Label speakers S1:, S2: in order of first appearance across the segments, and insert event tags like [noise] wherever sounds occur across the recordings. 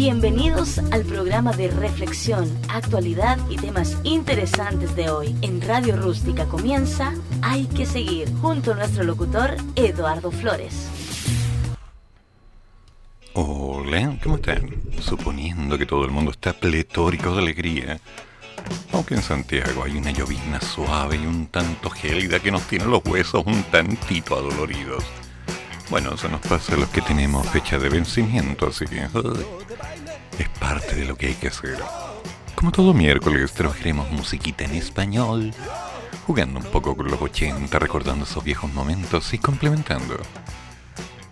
S1: Bienvenidos al programa de reflexión, actualidad y temas interesantes de hoy. En Radio Rústica comienza Hay que seguir, junto a nuestro locutor Eduardo Flores.
S2: Hola, ¿cómo están? Suponiendo que todo el mundo está pletórico de alegría. Aunque en Santiago hay una llovizna suave y un tanto gélida que nos tiene los huesos un tantito adoloridos. Bueno, eso nos pasa a los que tenemos fecha de vencimiento, así que es parte de lo que hay que hacer. Como todo miércoles trabajaremos musiquita en español, jugando un poco con los 80, recordando esos viejos momentos y complementando.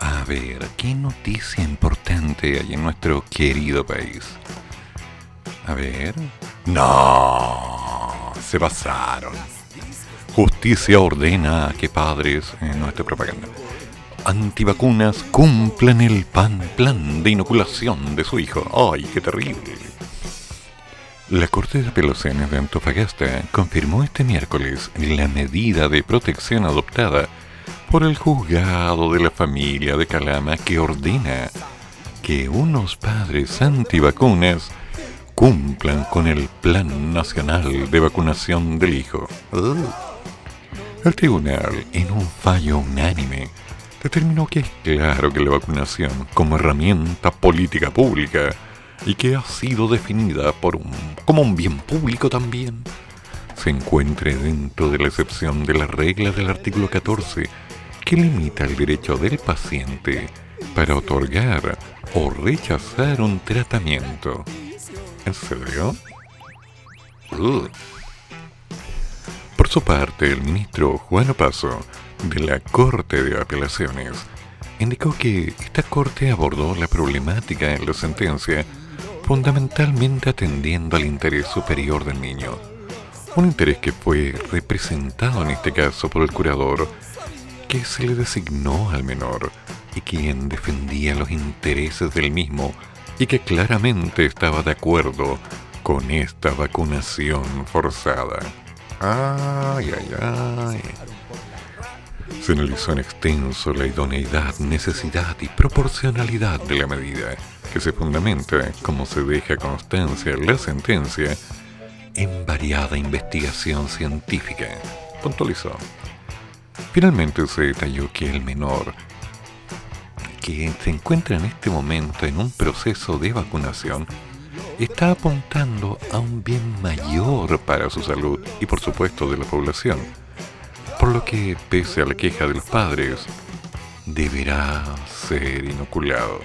S2: A ver, ¿qué noticia importante hay en nuestro querido país? A ver. No, se pasaron. Justicia ordena que padres, eh, nuestra propaganda, antivacunas cumplan el pan, plan de inoculación de su hijo. ¡Ay, qué terrible! La Corte de Apelaciones de Antofagasta confirmó este miércoles la medida de protección adoptada por el juzgado de la familia de Calama que ordena que unos padres antivacunas cumplan con el Plan Nacional de Vacunación del Hijo. El tribunal, en un fallo unánime, determinó que es claro que la vacunación como herramienta política pública y que ha sido definida por un, como un bien público también, se encuentre dentro de la excepción de la regla del artículo 14 que limita el derecho del paciente para otorgar o rechazar un tratamiento. ¿En serio? Por su parte, el ministro Juan Opaso de la Corte de Apelaciones indicó que esta Corte abordó la problemática en la sentencia fundamentalmente atendiendo al interés superior del niño, un interés que fue representado en este caso por el curador que se le designó al menor y quien defendía los intereses del mismo y que claramente estaba de acuerdo con esta vacunación forzada. Ay, ay, ay. Se analizó en extenso la idoneidad, necesidad y proporcionalidad de la medida, que se fundamenta, como se deja constancia en la sentencia, en variada investigación científica. Puntualizó. Finalmente se detalló que el menor, que se encuentra en este momento en un proceso de vacunación, está apuntando a un bien mayor para su salud y por supuesto de la población por lo que, pese a la queja de los padres, deberá ser inoculado.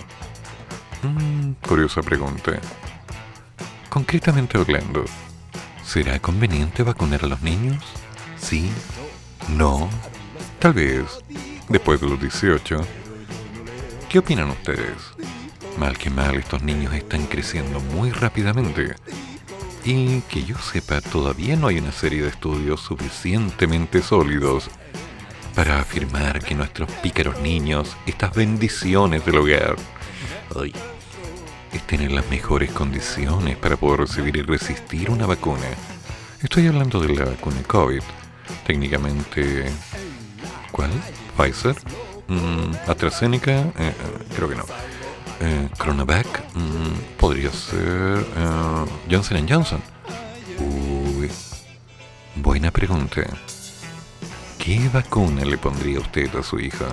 S2: Mm, curiosa pregunta. Concretamente hablando, ¿será conveniente vacunar a los niños? ¿Sí? ¿No? Tal vez, después de los 18. ¿Qué opinan ustedes? Mal que mal, estos niños están creciendo muy rápidamente y que yo sepa, todavía no hay una serie de estudios suficientemente sólidos para afirmar que nuestros pícaros niños, estas bendiciones del hogar, estén en las mejores condiciones para poder recibir y resistir una vacuna. Estoy hablando de la vacuna COVID. Técnicamente, ¿cuál? ¿Pfizer? Mm, ¿AstraZeneca? Eh, eh, creo que no eh, mm, podría ser eh, Johnson Johnson. Uy, buena pregunta. ¿Qué vacuna le pondría usted a su hija?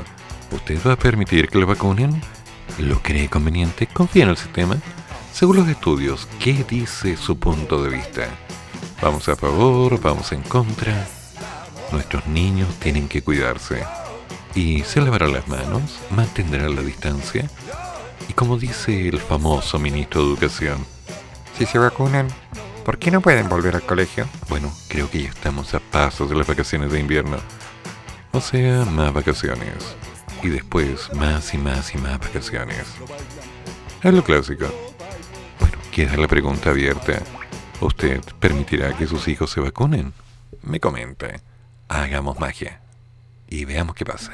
S2: ¿Usted va a permitir que la vacunen? ¿Lo cree conveniente? ¿Confía en el sistema? Según los estudios, ¿qué dice su punto de vista? ¿Vamos a favor? ¿Vamos en contra? Nuestros niños tienen que cuidarse. ¿Y se lavarán las manos? ¿Mantendrán la distancia? Y como dice el famoso ministro de Educación, si se vacunan, ¿por qué no pueden volver al colegio? Bueno, creo que ya estamos a pasos de las vacaciones de invierno. O sea, más vacaciones. Y después más y más y más vacaciones. Es lo clásico. Bueno, queda la pregunta abierta. ¿Usted permitirá que sus hijos se vacunen? Me comenta. Hagamos magia. Y veamos qué pasa.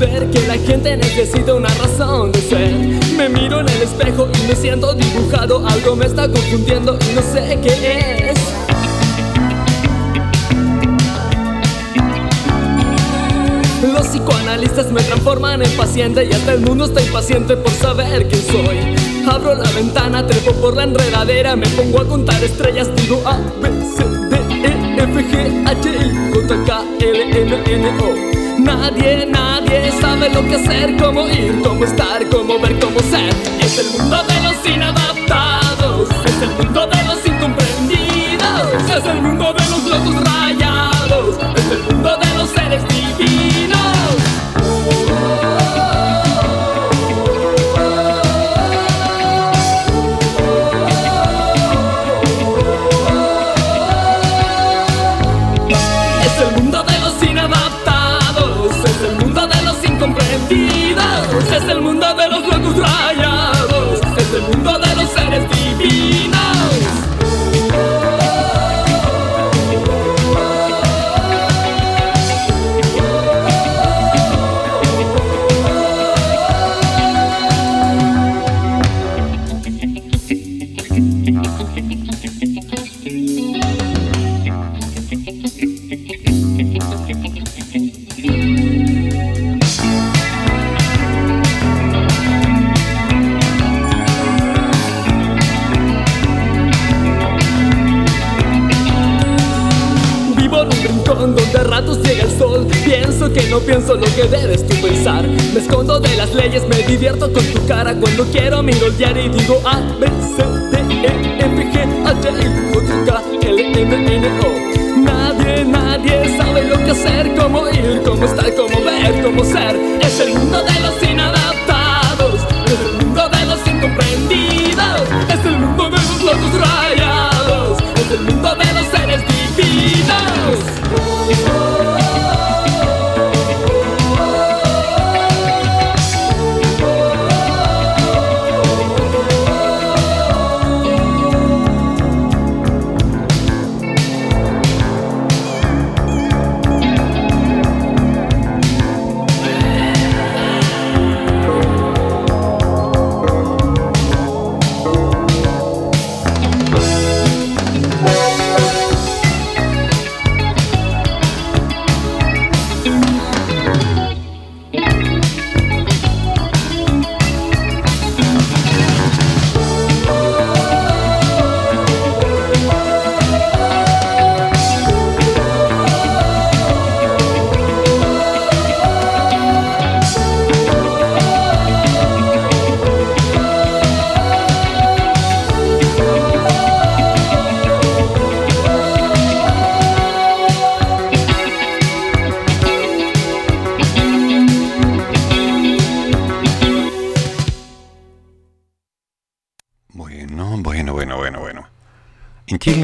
S3: Comprender que la gente necesita una razón de ser. Me miro en el espejo y me siento dibujado, algo me está confundiendo y no sé qué es. Los psicoanalistas me transforman en paciente y hasta el mundo está impaciente por saber quién soy. Abro la ventana, trepo por la enredadera, me pongo a contar estrellas, digo A, B, C, D, E, F, G, H, I, J, K, L, M, N, O. Nadie, nadie sabe lo que hacer, cómo ir, cómo estar, cómo ver, cómo ser. Es el mundo de los inadaptados, es el mundo de los incomprendidos, es el mundo de los locos rayados, es el mundo de los seres divinos. Que no pienso lo que debes tú pensar. Me escondo de las leyes, me divierto con tu cara. Cuando quiero miro el diario y digo A, B, C, D, E, F, G, H, I, J, K, L, M, N, O. Nadie, nadie sabe lo que hacer Cómo ir, cómo estar, cómo ver, cómo ser. Es el mundo de los inadaptados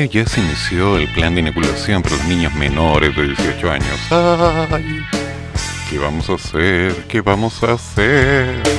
S4: Ya se inició el plan de inoculación para los niños menores de 18 años. ¡Ay! ¿Qué vamos a hacer? ¿Qué vamos a hacer?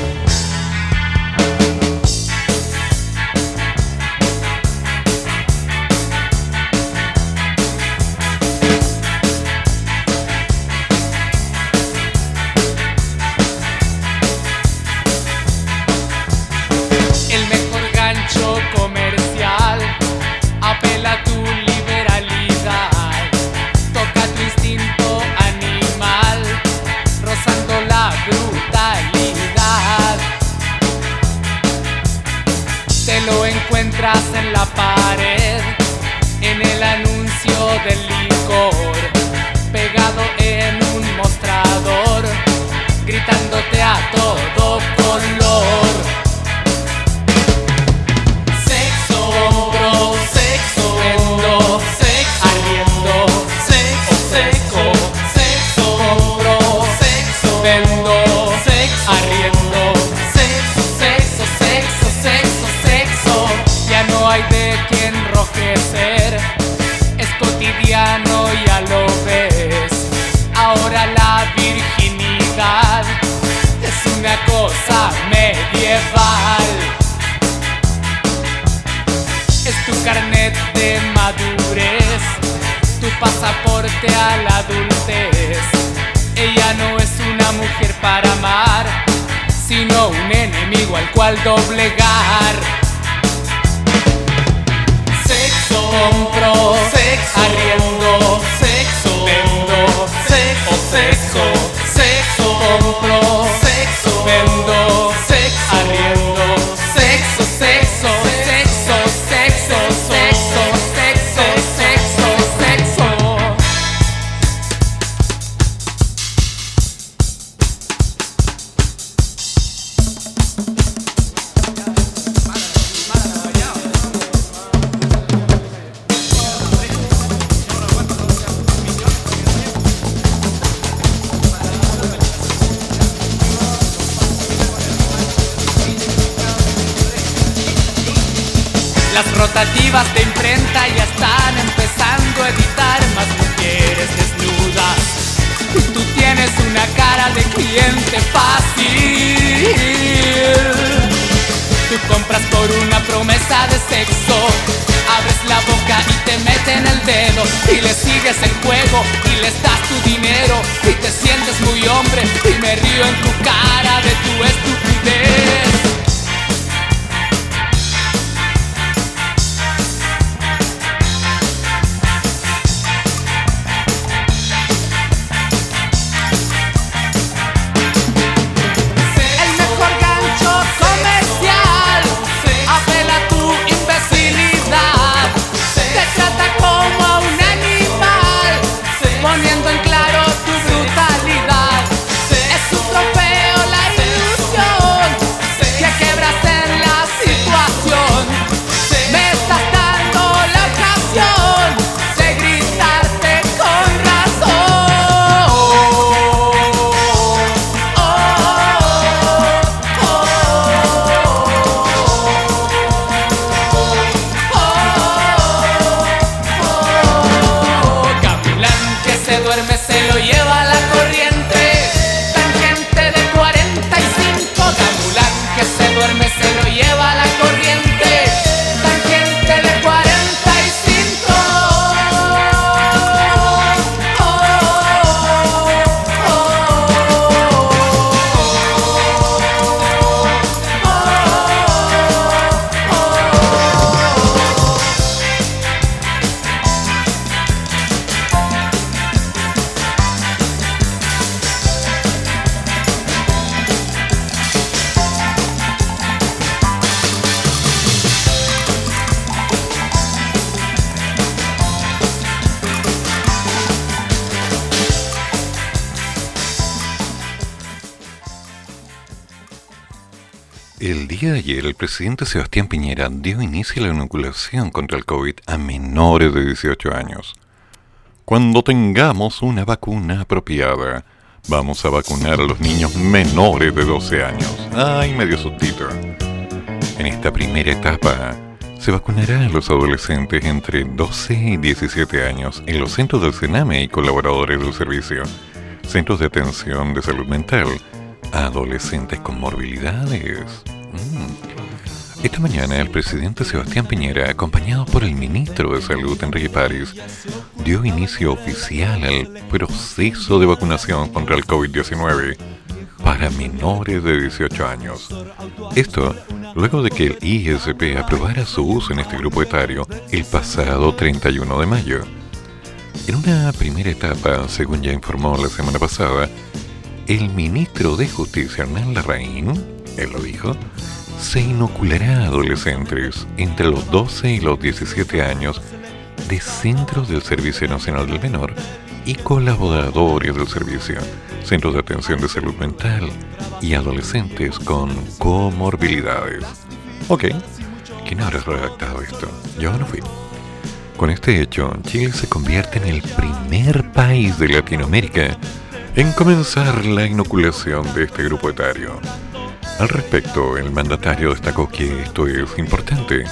S5: De
S4: sexo. Abres la boca y te meten el dedo. Y le sigues el juego y les das tu dinero. Y te sientes muy hombre. Y me río en tu cara de tu estupidez.
S2: Presidente Sebastián Piñera dio inicio a la inoculación contra el COVID a menores de 18 años. Cuando tengamos una vacuna apropiada, vamos a vacunar a los niños menores de 12 años. Ay, medio sustito. En esta primera etapa, se vacunará a los adolescentes entre 12 y 17 años en los centros del Sename y colaboradores del servicio, centros de atención de salud mental, adolescentes con morbilidades. Mm. Esta mañana el presidente Sebastián Piñera, acompañado por el ministro de Salud Enrique París, dio inicio oficial al proceso de vacunación contra el COVID-19 para menores de 18 años. Esto luego de que el ISP aprobara su uso en este grupo etario el pasado 31 de mayo. En una primera etapa, según ya informó la semana pasada, el ministro de Justicia Hernán Larraín, él lo dijo, se inoculará a adolescentes entre los 12 y los 17 años de centros del Servicio Nacional del Menor y colaboradores del servicio, centros de atención de salud mental y adolescentes con comorbilidades. Ok, ¿quién habrá redactado esto? Yo no fui. Con este hecho, Chile se convierte en el primer país de Latinoamérica en comenzar la inoculación de este grupo etario. Al respecto, el mandatario destacó que esto es importante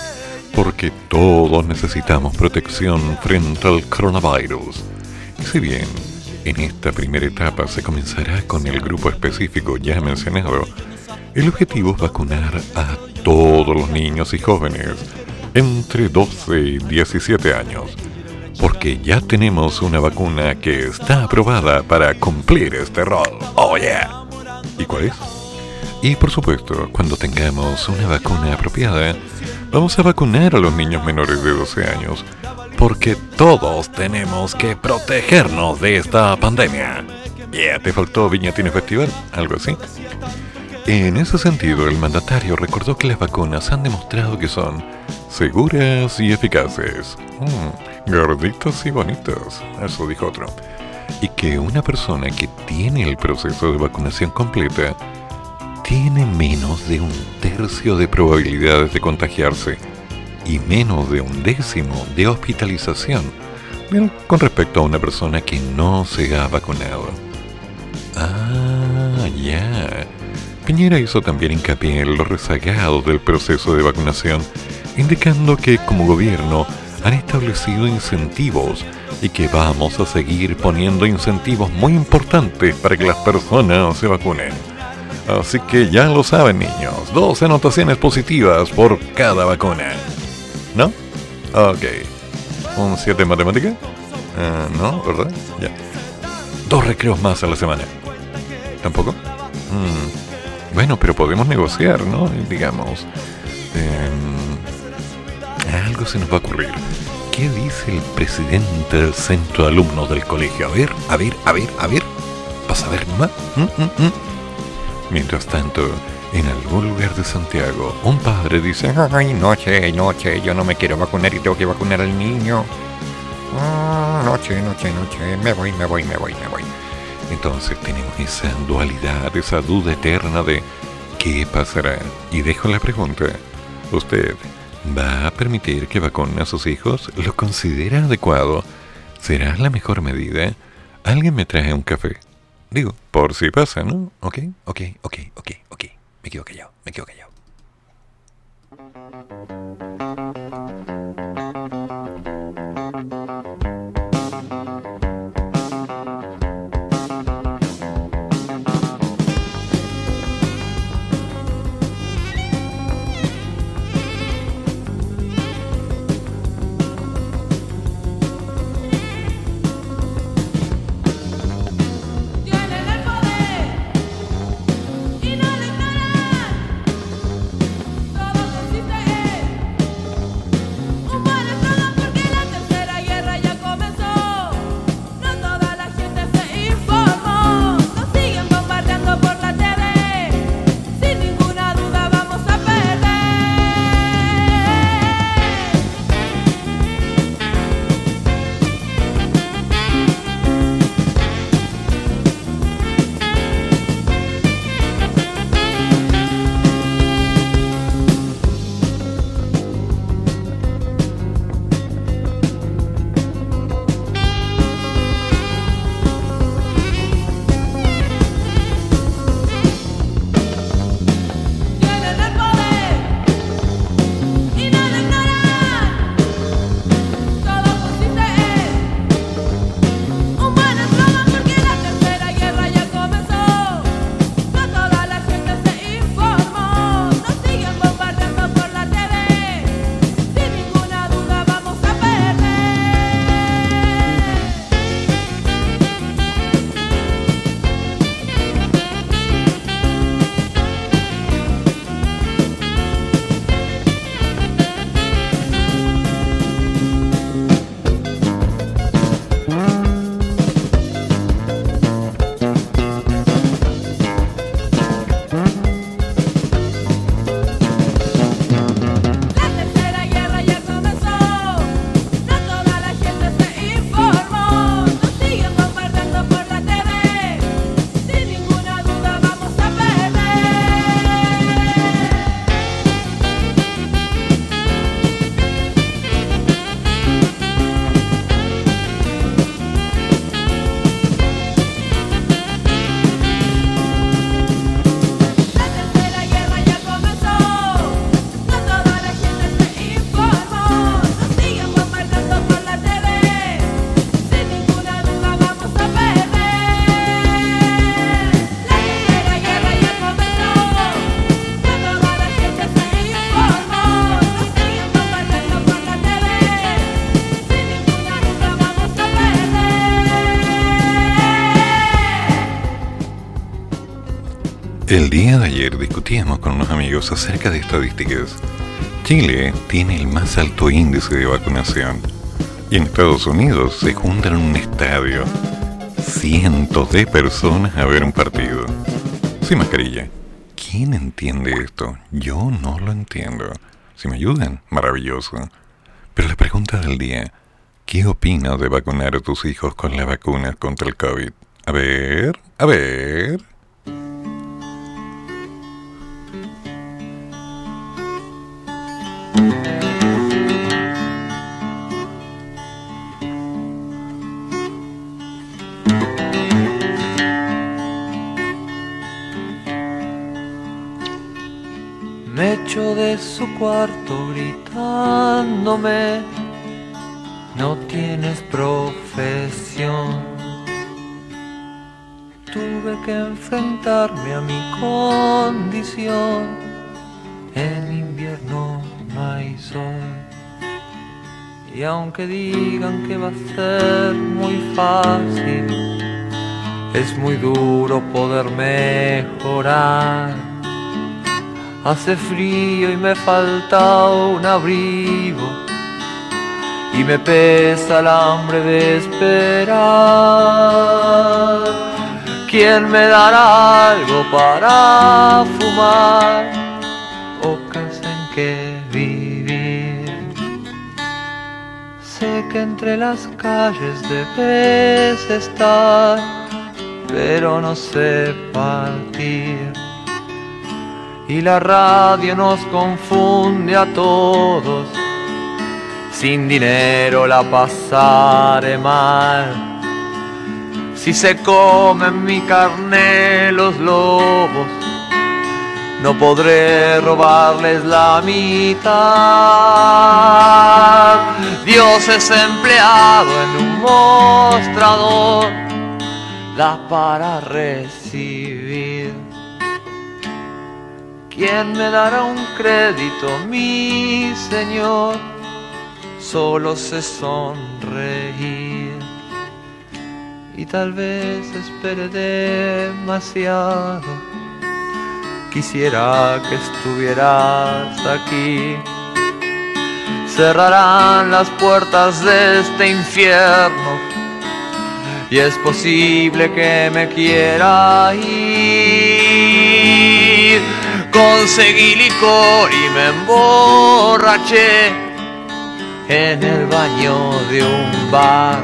S2: porque todos necesitamos protección frente al coronavirus. Y si bien en esta primera etapa se comenzará con el grupo específico ya mencionado, el objetivo es vacunar a todos los niños y jóvenes entre 12 y 17 años, porque ya tenemos una vacuna que está aprobada para cumplir este rol. ¡Oh yeah! ¿Y cuál es? Y por supuesto, cuando tengamos una vacuna apropiada, vamos a vacunar a los niños menores de 12 años, porque todos tenemos que protegernos de esta pandemia. Ya, ¿te faltó Viña Festival? ¿Algo así? En ese sentido, el mandatario recordó que las vacunas han demostrado que son seguras y eficaces. Mm, gorditos y bonitos, eso dijo otro. Y que una persona que tiene el proceso de vacunación completa tiene menos de un tercio de probabilidades de contagiarse y menos de un décimo de hospitalización con respecto a una persona que no se ha vacunado. Ah, ya. Piñera hizo también hincapié en los rezagados del proceso de vacunación, indicando que como gobierno han establecido incentivos y que vamos a seguir poniendo incentivos muy importantes para que las personas se vacunen. Así que ya lo saben niños, dos anotaciones positivas por cada vacuna. ¿No? Ok. ¿Un 7 en matemática? Ah, no, ¿verdad? Ya. Dos recreos más a la semana. ¿Tampoco? Mm. Bueno, pero podemos negociar, ¿no? Digamos. Em, algo se nos va a ocurrir. ¿Qué dice el presidente del centro de alumnos del colegio? A ver, a ver, a ver, a ver. ¿Vas a ver más? Mm, mm, Mientras tanto, en algún lugar de Santiago, un padre dice, ay, noche, noche, yo no me quiero vacunar y tengo que vacunar al niño. Ah, noche, noche, noche, me voy, me voy, me voy, me voy. Entonces tenemos esa dualidad, esa duda eterna de qué pasará. Y dejo la pregunta, ¿usted va a permitir que vacune a sus hijos? ¿Lo considera adecuado? ¿Será la mejor medida? Alguien me trae un café. Digo, por si pasa, ¿no? Ok, ok, ok, ok, ok. Me quedo callado, me quedo callado. Día de ayer discutíamos con unos amigos acerca de estadísticas. Chile tiene el más alto índice de vacunación y en Estados Unidos se juntan en un estadio cientos de personas a ver un partido. Sin mascarilla. ¿Quién entiende esto? Yo no lo entiendo. Si me ayudan, maravilloso. Pero la pregunta del día, ¿qué opinas de vacunar a tus hijos con la vacuna contra el COVID? A ver, a ver.
S6: Cuarto gritándome, no tienes profesión. Tuve que enfrentarme a mi condición, en invierno no hay sol. Y aunque digan que va a ser muy fácil, es muy duro poder mejorar. Hace frío y me falta un abrigo y me pesa el hambre de esperar. ¿Quién me dará algo para fumar o casa en que vivir? Sé que entre las calles debes estar, pero no sé partir y la radio nos confunde a todos. Sin dinero la pasaré mal. Si se comen mi carne los lobos, no podré robarles la mitad. Dios es empleado en un mostrador, da para recibir. ¿Quién me dará un crédito, mi Señor? Solo sé sonreír y tal vez espere demasiado. Quisiera que estuvieras aquí. Cerrarán las puertas de este infierno y es posible que me quiera ir. Conseguí licor y me emborraché en el baño de un bar.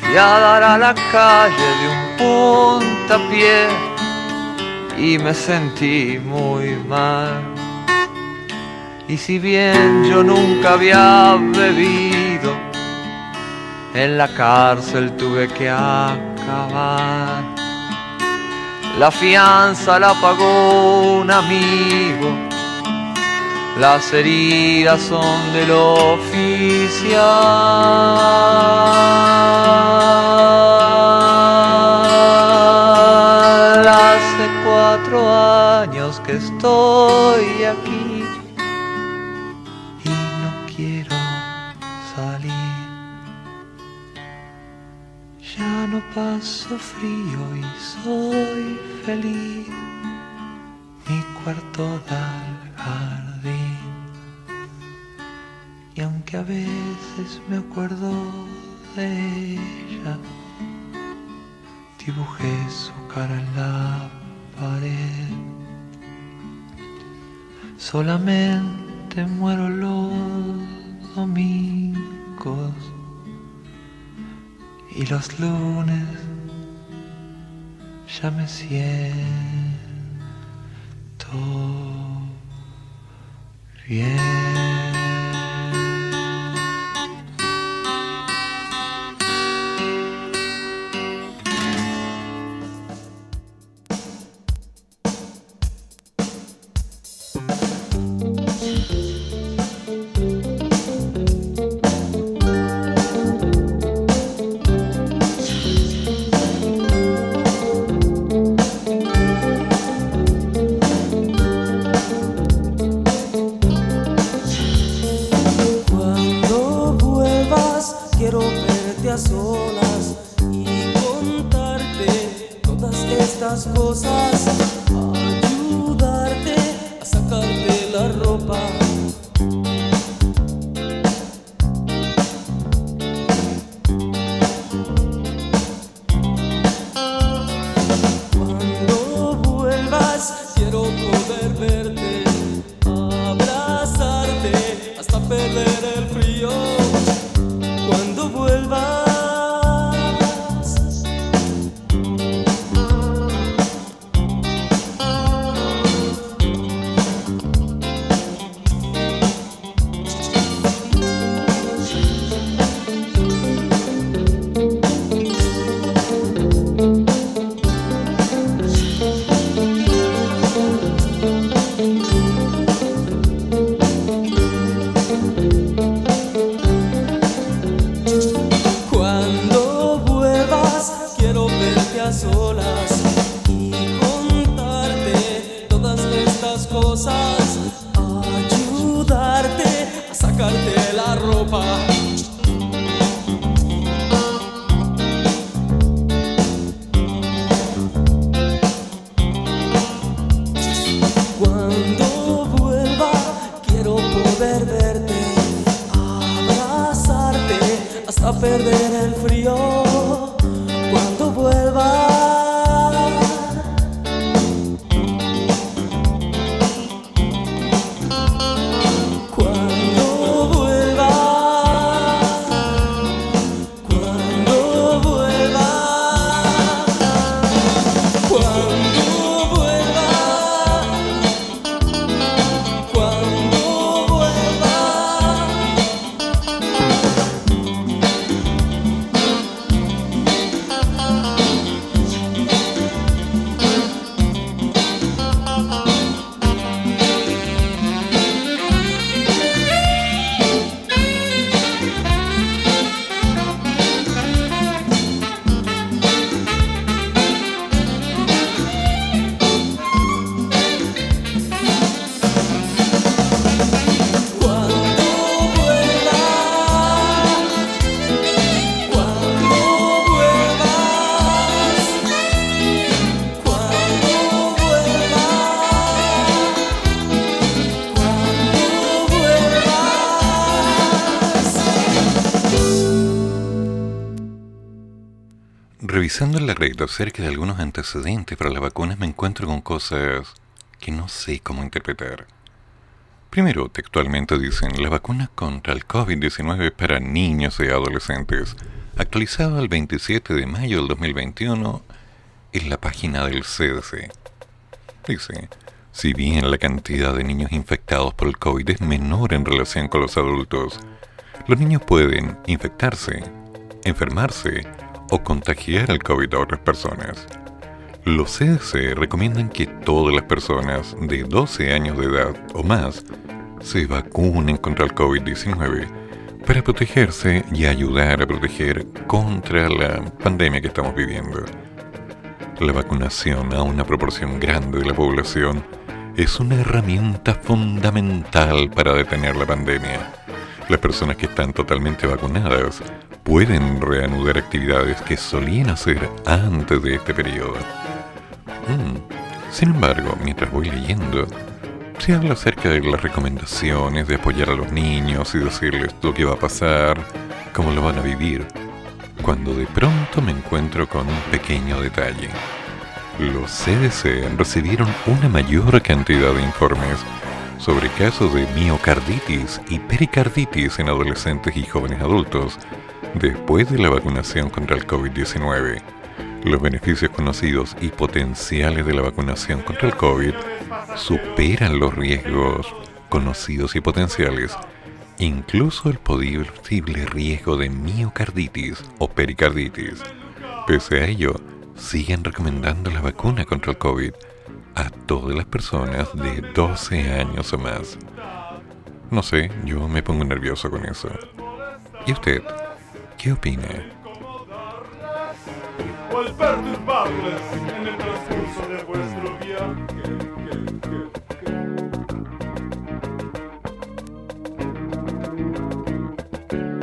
S6: Fui a dar a la calle de un puntapié y me sentí muy mal. Y si bien yo nunca había bebido, en la cárcel tuve que acabar. La fianza la pagó un amigo, las heridas son del oficial. Hace cuatro años que estoy aquí feliz. Mi cuarto da al jardín. Y aunque a veces me acuerdo de ella, dibujé su cara en la pared. Solamente muero los domingos y los lunes ya me siento bien.
S3: Ropa.
S2: Acerca de algunos antecedentes para las vacunas me encuentro con cosas que no sé cómo interpretar. Primero, textualmente dicen, la vacuna contra el COVID-19 para niños y adolescentes, actualizado el 27 de mayo del 2021 en la página del CDC. Dice, si bien la cantidad de niños infectados por el COVID es menor en relación con los adultos, los niños pueden infectarse, enfermarse o contagiar el COVID a otras personas. Los CDC recomiendan que todas las personas de 12 años de edad o más se vacunen contra el COVID-19 para protegerse y ayudar a proteger contra la pandemia que estamos viviendo. La vacunación a una proporción grande de la población es una herramienta fundamental para detener la pandemia. Las personas que están totalmente vacunadas pueden reanudar actividades que solían hacer antes de este periodo. Mm. Sin embargo, mientras voy leyendo, se habla acerca de las recomendaciones de apoyar a los niños y decirles lo que va a pasar, cómo lo van a vivir, cuando de pronto me encuentro con un pequeño detalle. Los CDC recibieron una mayor cantidad de informes sobre casos de miocarditis y pericarditis en adolescentes y jóvenes adultos después de la vacunación contra el COVID-19. Los beneficios conocidos y potenciales de la vacunación contra el COVID superan los riesgos conocidos y potenciales, incluso el posible riesgo de miocarditis o pericarditis. Pese a ello, siguen recomendando la vacuna contra el COVID a todas las personas de 12 años o más. No sé, yo me pongo nervioso con eso. ¿Y usted? ¿Qué opina?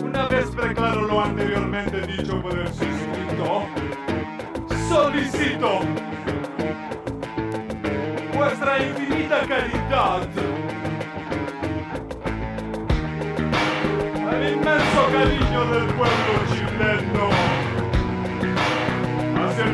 S7: Una vez preclaro lo anteriormente dicho por el suscrito, solicito cariño del pueblo chileno. Hacia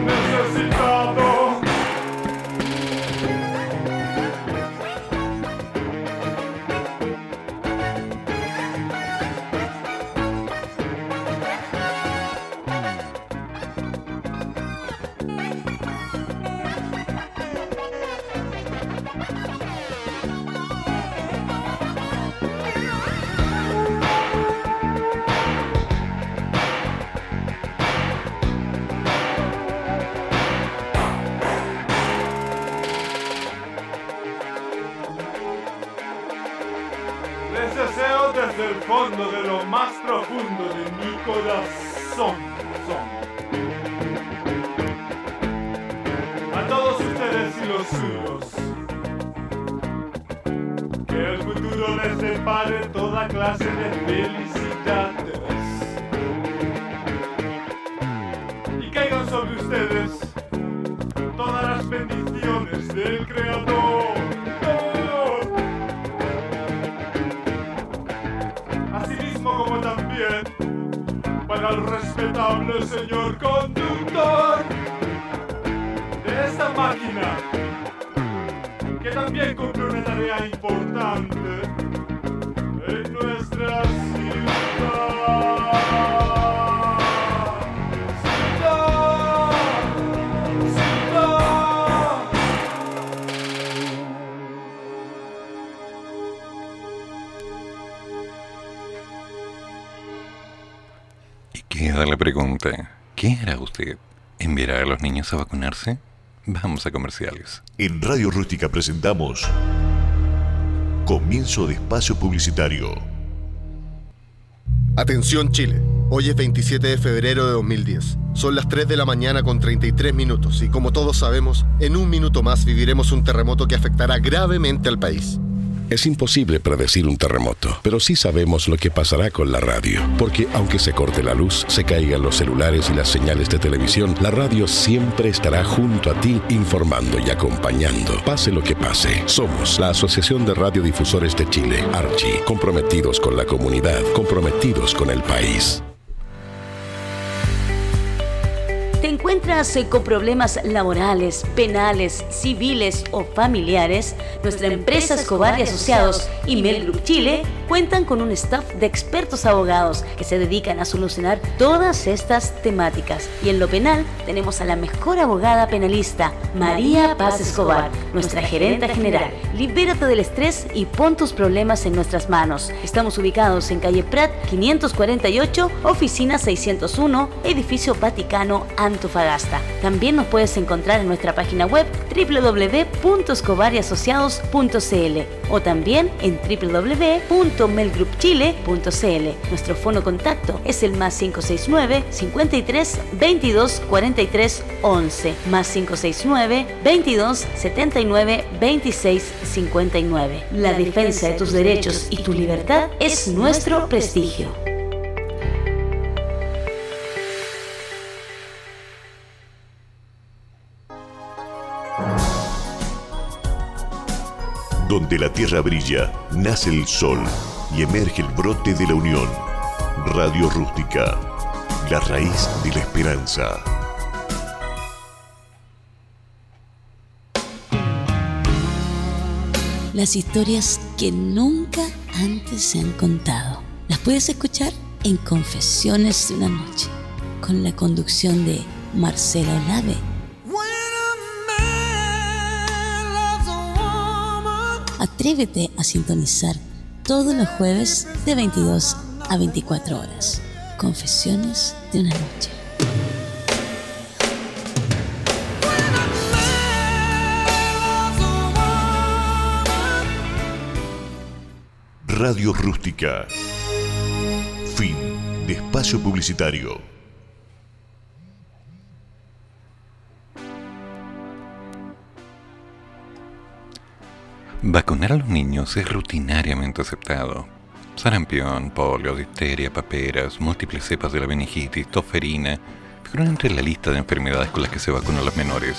S2: Vamos a comerciales.
S8: En Radio Rústica presentamos Comienzo de Espacio Publicitario.
S9: Atención Chile, hoy es 27 de febrero de 2010. Son las 3 de la mañana con 33 minutos y como todos sabemos, en un minuto más viviremos un terremoto que afectará gravemente al país.
S10: Es imposible predecir un terremoto, pero sí sabemos lo que pasará con la radio, porque aunque se corte la luz, se caigan los celulares y las señales de televisión, la radio siempre estará junto a ti informando y acompañando, pase lo que pase. Somos la Asociación de Radiodifusores de Chile, Archi, comprometidos con la comunidad, comprometidos con el país.
S1: Encuentras con problemas laborales, penales, civiles o familiares? Nuestra empresa Escobar y Asociados y Mel Group Chile cuentan con un staff de expertos abogados que se dedican a solucionar todas estas temáticas. Y en lo penal tenemos a la mejor abogada penalista, María Paz Escobar, nuestra gerenta general. Libérate del estrés y pon tus problemas en nuestras manos. Estamos ubicados en calle Prat 548, oficina 601, edificio Vaticano, Antofagasta. También nos puedes encontrar en nuestra página web www.escobariasociados.cl o también en www.melgroupchile.cl. Nuestro fono contacto es el más 569 53 22 43 11 más 569 22 79 26 59. La defensa de tus derechos y tu libertad es nuestro prestigio.
S8: Donde la tierra brilla, nace el sol y emerge el brote de la unión. Radio Rústica, la raíz de la esperanza.
S1: Las historias que nunca antes se han contado. Las puedes escuchar en Confesiones de una noche, con la conducción de Marcela Olave. Atrévete a sintonizar todos los jueves de 22 a 24 horas. Confesiones de una noche.
S8: Radio Rústica. Fin de espacio publicitario.
S2: Vacunar a los niños es rutinariamente aceptado. Sarampión, polio, difteria, paperas, múltiples cepas de la meningitis, toferina, figuran entre la lista de enfermedades con las que se vacunan a los menores.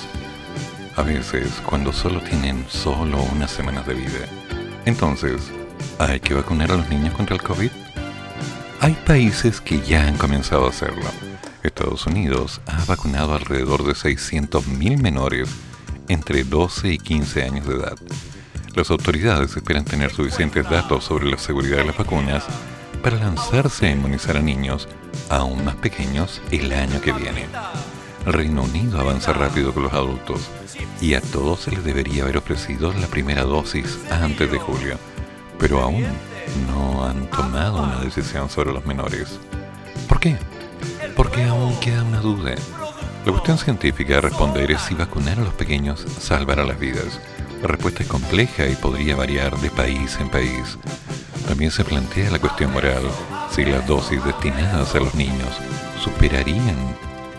S2: a veces cuando solo tienen solo unas semanas de vida. Entonces, ¿hay que vacunar a los niños contra el COVID? Hay países que ya han comenzado a hacerlo. Estados Unidos ha vacunado alrededor de 600.000 menores entre 12 y 15 años de edad. Las autoridades esperan tener suficientes datos sobre la seguridad de las vacunas para lanzarse a inmunizar a niños aún más pequeños el año que viene. El Reino Unido avanza rápido con los adultos y a todos se les debería haber ofrecido la primera dosis antes de julio, pero aún no han tomado una decisión sobre los menores. ¿Por qué? Porque aún queda una duda. La cuestión científica a responder es si vacunar a los pequeños salvará las vidas. La respuesta es compleja y podría variar de país en país. También se plantea la cuestión moral, si las dosis destinadas a los niños superarían,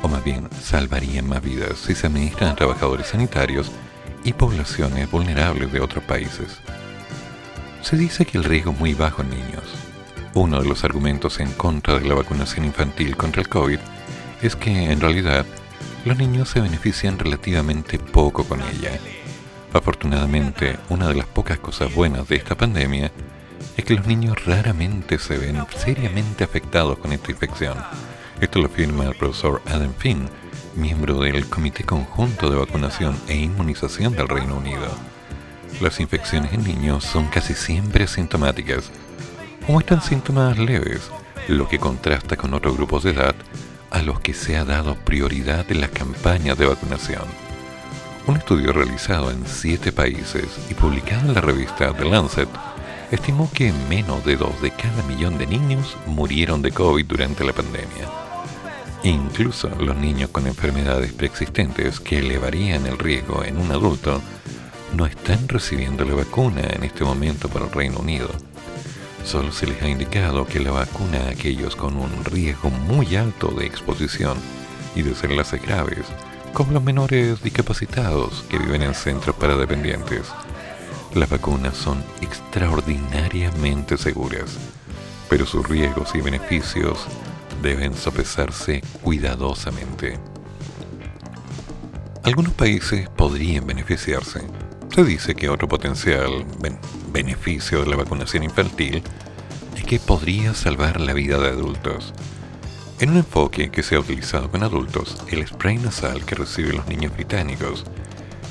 S2: o más bien salvarían más vidas si se administran a trabajadores sanitarios y poblaciones vulnerables de otros países. Se dice que el riesgo es muy bajo en niños. Uno de los argumentos en contra de la vacunación infantil contra el COVID es que, en realidad, los niños se benefician relativamente poco con ella. Afortunadamente, una de las pocas cosas buenas de esta pandemia es que los niños raramente se ven seriamente afectados con esta infección. Esto lo afirma el profesor Adam Finn, miembro del Comité Conjunto de Vacunación e Inmunización del Reino Unido. Las infecciones en niños son casi siempre asintomáticas o muestran síntomas leves, lo que contrasta con otros grupos de edad a los que se ha dado prioridad en las campañas de vacunación. Un estudio realizado en siete países y publicado en la revista The Lancet estimó que menos de dos de cada millón de niños murieron de COVID durante la pandemia. Incluso los niños con enfermedades preexistentes que elevarían el riesgo en un adulto no están recibiendo la vacuna en este momento para el Reino Unido. Solo se les ha indicado que la vacuna a aquellos con un riesgo muy alto de exposición y de desenlaces graves, como los menores discapacitados que viven en centros para dependientes, las vacunas son extraordinariamente seguras, pero sus riesgos y beneficios deben sopesarse cuidadosamente. Algunos países podrían beneficiarse. Se dice que otro potencial beneficio de la vacunación infantil es que podría salvar la vida de adultos. En un enfoque que se ha utilizado con adultos, el spray nasal que reciben los niños británicos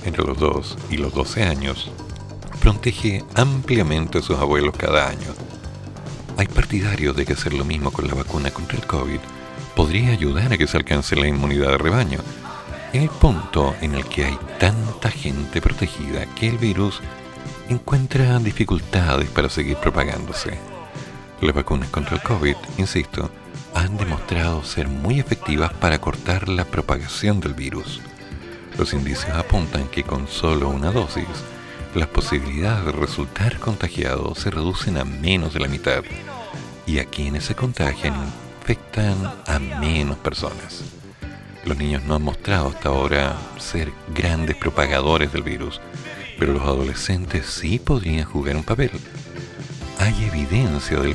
S2: entre los 2 y los 12 años protege ampliamente a sus abuelos cada año. Hay partidarios de que hacer lo mismo con la vacuna contra el COVID podría ayudar a que se alcance la inmunidad de rebaño, en el punto en el que hay tanta gente protegida que el virus encuentra dificultades para seguir propagándose. Las vacunas contra el COVID, insisto, han demostrado ser muy efectivas para cortar la propagación del virus. Los indicios apuntan que con solo una dosis, las posibilidades de resultar contagiado se reducen a menos de la mitad y a quienes se contagian infectan a menos personas. Los niños no han mostrado hasta ahora ser grandes propagadores del virus, pero los adolescentes sí podrían jugar un papel. Hay evidencia del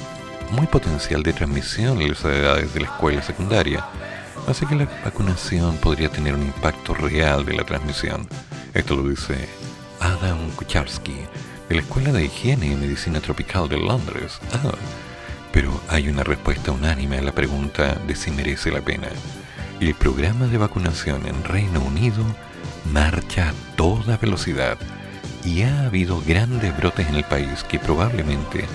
S2: muy potencial de transmisión en las edades de la escuela secundaria, así que la vacunación podría tener un impacto real de la transmisión. Esto lo dice Adam Kucharski, de la Escuela de Higiene y Medicina Tropical de Londres. Ah, pero hay una respuesta unánime a la pregunta de si merece la pena. El programa de vacunación en Reino Unido marcha a toda velocidad y ha habido grandes brotes en el país que probablemente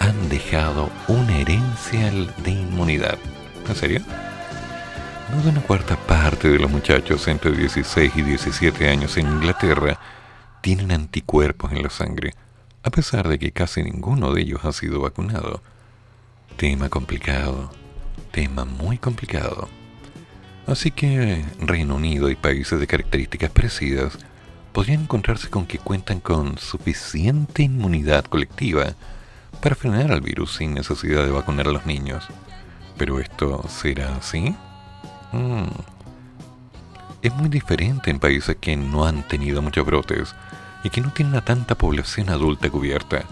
S2: han dejado una herencia de inmunidad. ¿En serio? Más de una cuarta parte de los muchachos entre 16 y 17 años en Inglaterra tienen anticuerpos en la sangre, a pesar de que casi ninguno de ellos ha sido vacunado. Tema complicado, tema muy complicado. Así que Reino Unido y países de características parecidas podrían encontrarse con que cuentan con suficiente inmunidad colectiva para frenar al virus sin necesidad de vacunar a los niños. ¿Pero esto será así? Mm. Es muy diferente en países que no han tenido muchos brotes y que no tienen a tanta población adulta cubierta.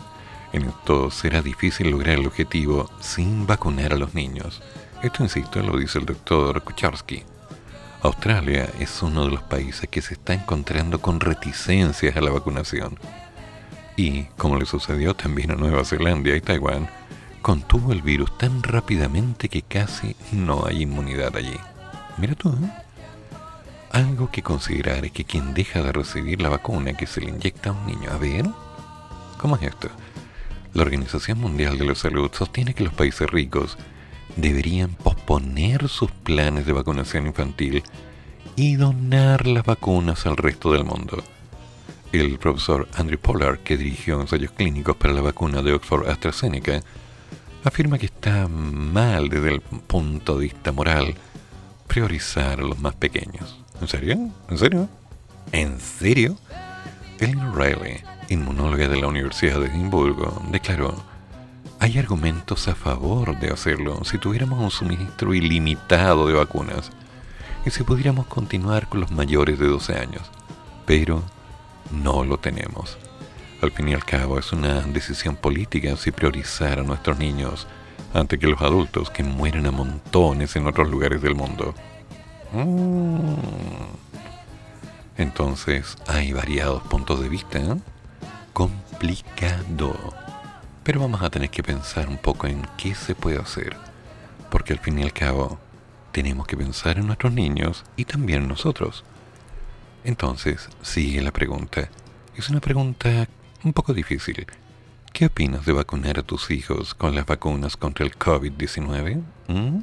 S2: En esto será difícil lograr el objetivo sin vacunar a los niños. Esto, insisto, lo dice el doctor Kucharski. Australia es uno de los países que se está encontrando con reticencias a la vacunación. Y, como le sucedió también a Nueva Zelanda y Taiwán, contuvo el virus tan rápidamente que casi no hay inmunidad allí. Mira tú, ¿eh? Algo que considerar es que quien deja de recibir la vacuna que se le inyecta a un niño, a ver, ¿cómo es esto? La Organización Mundial de la Salud sostiene que los países ricos deberían posponer sus planes de vacunación infantil y donar las vacunas al resto del mundo. El profesor Andrew Pollard, que dirigió ensayos clínicos para la vacuna de Oxford AstraZeneca, afirma que está mal desde el punto de vista moral priorizar a los más pequeños. ¿En serio? ¿En serio? ¿En serio? Ellen Riley, inmunóloga de la Universidad de Edimburgo, declaró, hay argumentos a favor de hacerlo si tuviéramos un suministro ilimitado de vacunas y si pudiéramos continuar con los mayores de 12 años, pero no lo tenemos. Al fin y al cabo es una decisión política si priorizar a nuestros niños ante que los adultos que mueren a montones en otros lugares del mundo. Mm. Entonces hay variados puntos de vista. ¿eh? Complicado. Pero vamos a tener que pensar un poco en qué se puede hacer. Porque al fin y al cabo tenemos que pensar en nuestros niños y también nosotros. Entonces sigue la pregunta. Es una pregunta un poco difícil. ¿Qué opinas de vacunar a tus hijos con las vacunas contra el COVID-19? ¿Qué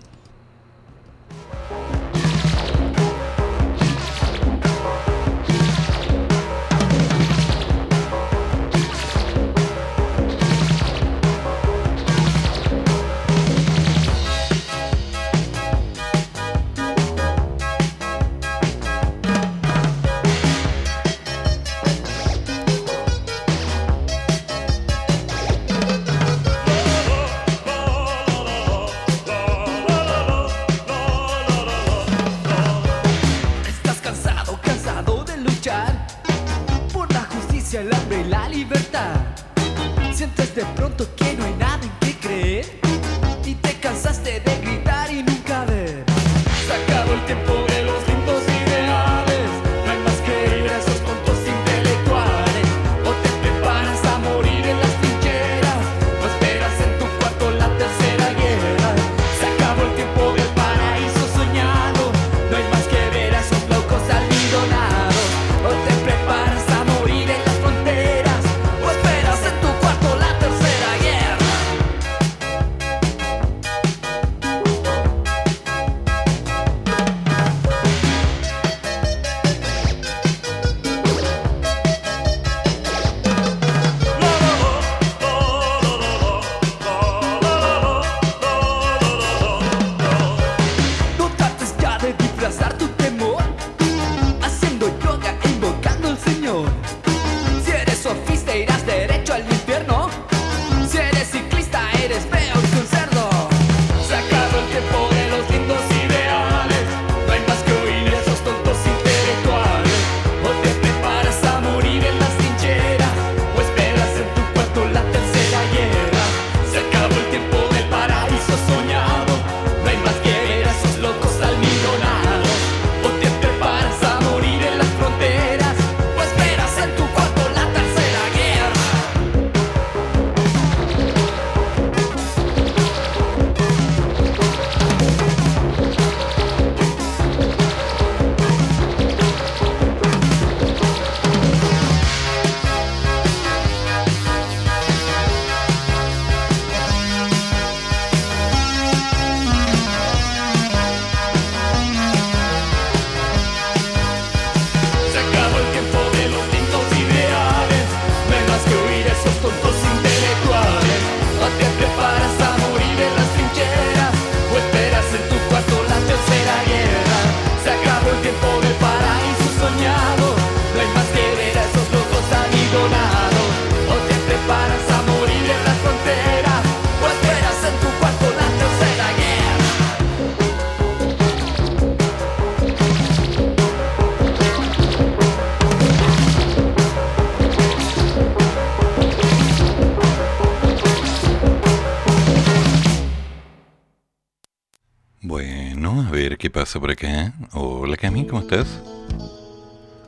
S2: pasa por acá? Hola Cami, ¿cómo estás?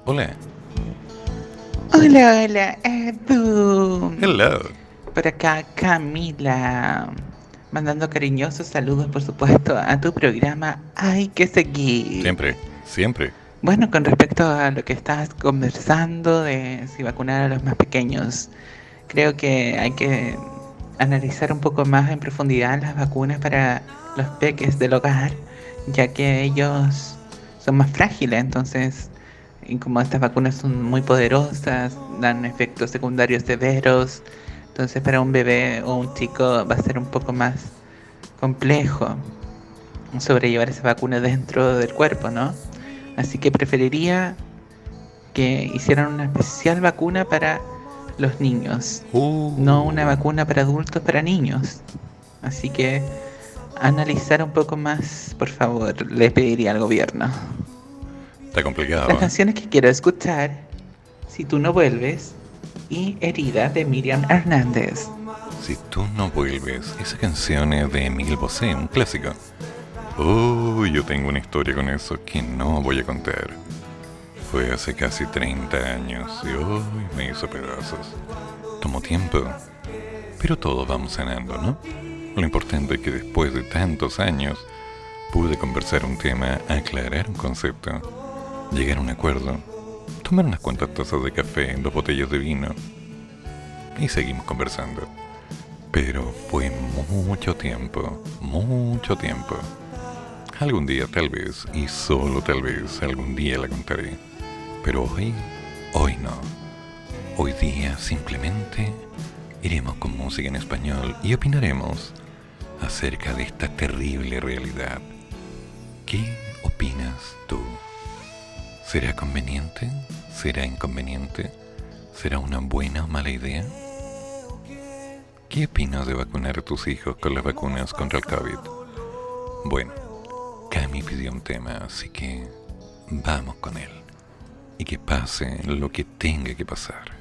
S2: Hola.
S11: Hola, hola, Edu.
S2: Hello.
S11: Por acá Camila, mandando cariñosos saludos, por supuesto, a tu programa Hay que seguir.
S2: Siempre, siempre.
S11: Bueno, con respecto a lo que estás conversando de si vacunar a los más pequeños, creo que hay que analizar un poco más en profundidad las vacunas para los peques del hogar, ya que ellos son más frágiles, entonces, y como estas vacunas son muy poderosas, dan efectos secundarios severos, entonces para un bebé o un chico va a ser un poco más complejo sobrellevar esa vacuna dentro del cuerpo, ¿no? Así que preferiría que hicieran una especial vacuna para los niños,
S2: Uh,
S11: no una vacuna para adultos, para niños. Así que analizar un poco más, por favor, le pediría al gobierno.
S2: Está complicado.
S11: Las
S2: ¿eh?
S11: canciones que quiero escuchar, Si tú no vuelves, y Herida de Miriam Hernández.
S2: Si tú no vuelves, esa canción es de Miguel Bosé, un clásico. Oh, yo tengo una historia con eso que no voy a contar. Fue hace casi 30 años y hoy me hizo pedazos. Tomó tiempo, pero todos vamos sanando, ¿no? Lo importante es que después de tantos años pude conversar un tema, aclarar un concepto, llegar a un acuerdo, tomar unas cuantas tazas de café, dos botellas de vino y seguimos conversando. Pero fue mucho tiempo, mucho tiempo. Algún día tal vez, y solo tal vez algún día la contaré. Pero hoy, hoy no. Hoy día simplemente iremos con música en español y opinaremos acerca de esta terrible realidad. ¿Qué opinas tú? ¿Será conveniente? ¿Será inconveniente? ¿Será una buena o mala idea? ¿Qué opinas de vacunar a tus hijos con las vacunas contra el COVID? Bueno, Cami pidió un tema, así que vamos con él. Y que pase lo que tenga que pasar.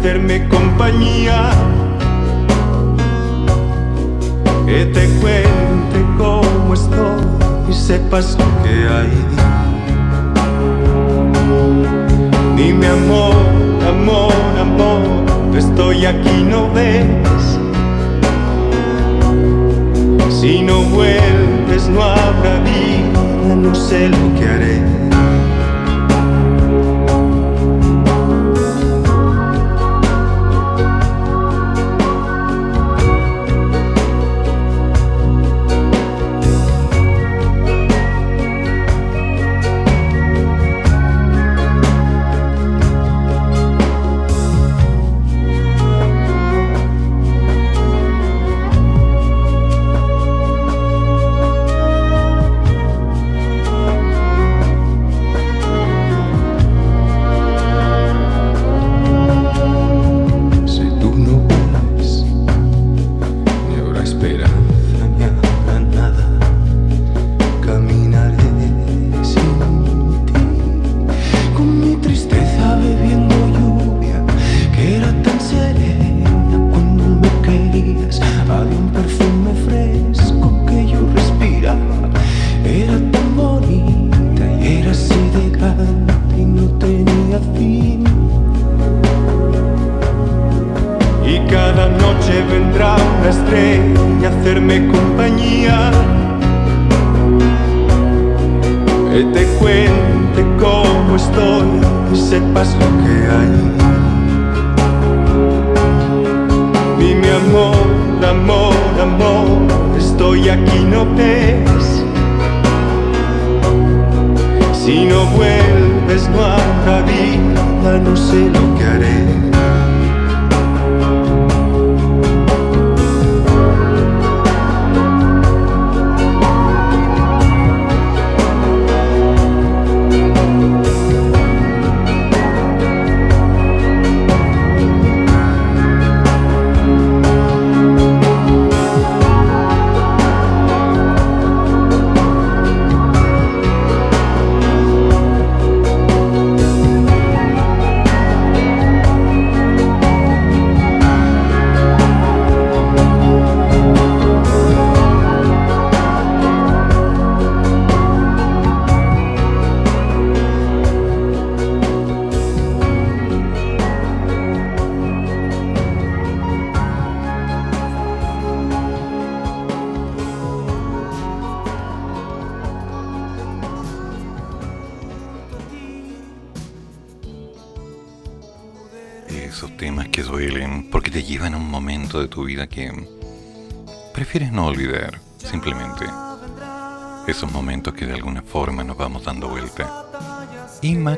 S12: Hacerme compañía. Que te cuente cómo estoy y sepas lo que hay. Dime amor, amor, amor, estoy aquí, no ves. Si no vuelves no habrá vida, no sé lo que haré.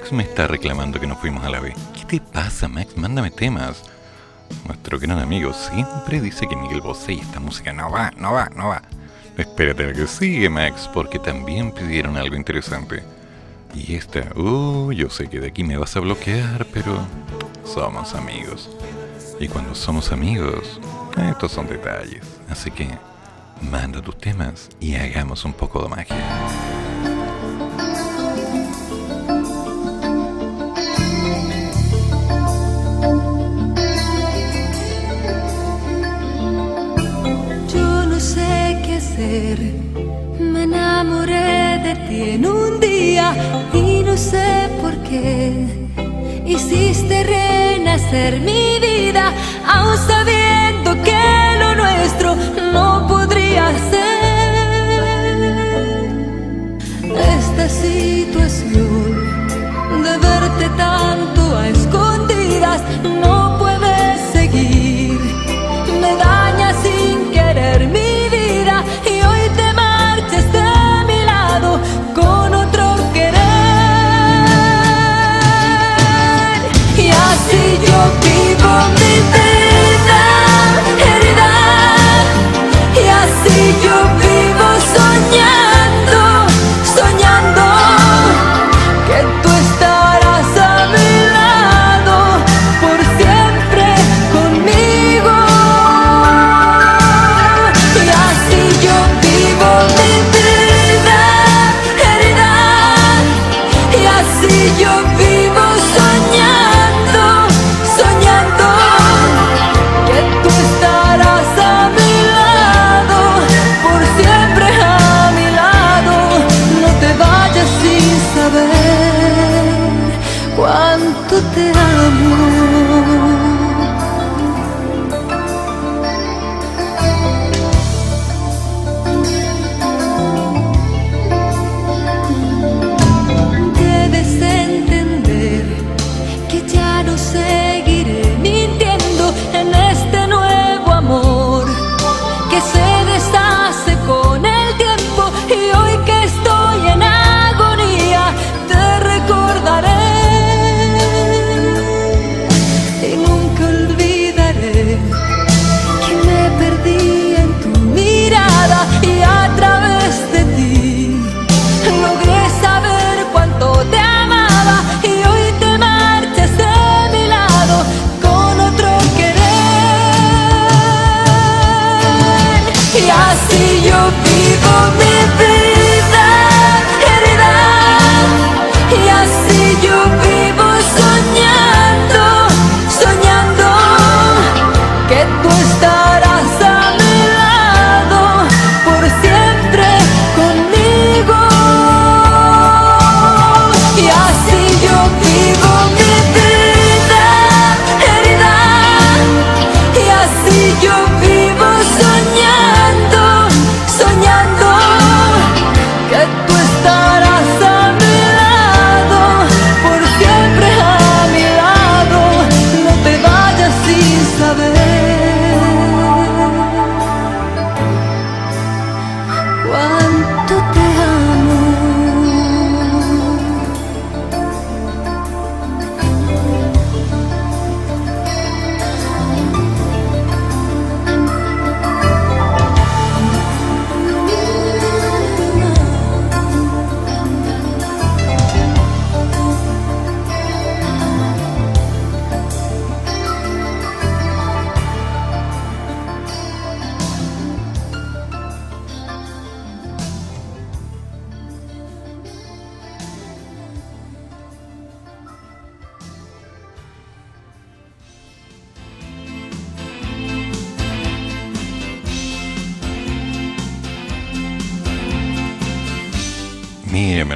S2: Max me está reclamando que nos fuimos a la vez. ¿Qué te pasa, Max? Mándame temas. Nuestro gran amigo siempre dice que Miguel Bosé y esta música no va, no va, no va. Espérate que sigue, Max, porque también pidieron algo interesante. Y esta, uh, yo sé que de aquí me vas a bloquear, pero somos amigos. Y cuando somos amigos, estos son detalles. Así que manda tus temas y hagamos un poco de magia.
S13: Un día y no sé por qué. Hiciste renacer mi vida, aún sabiendo que lo nuestro no podría ser. Esta situación de verte tanto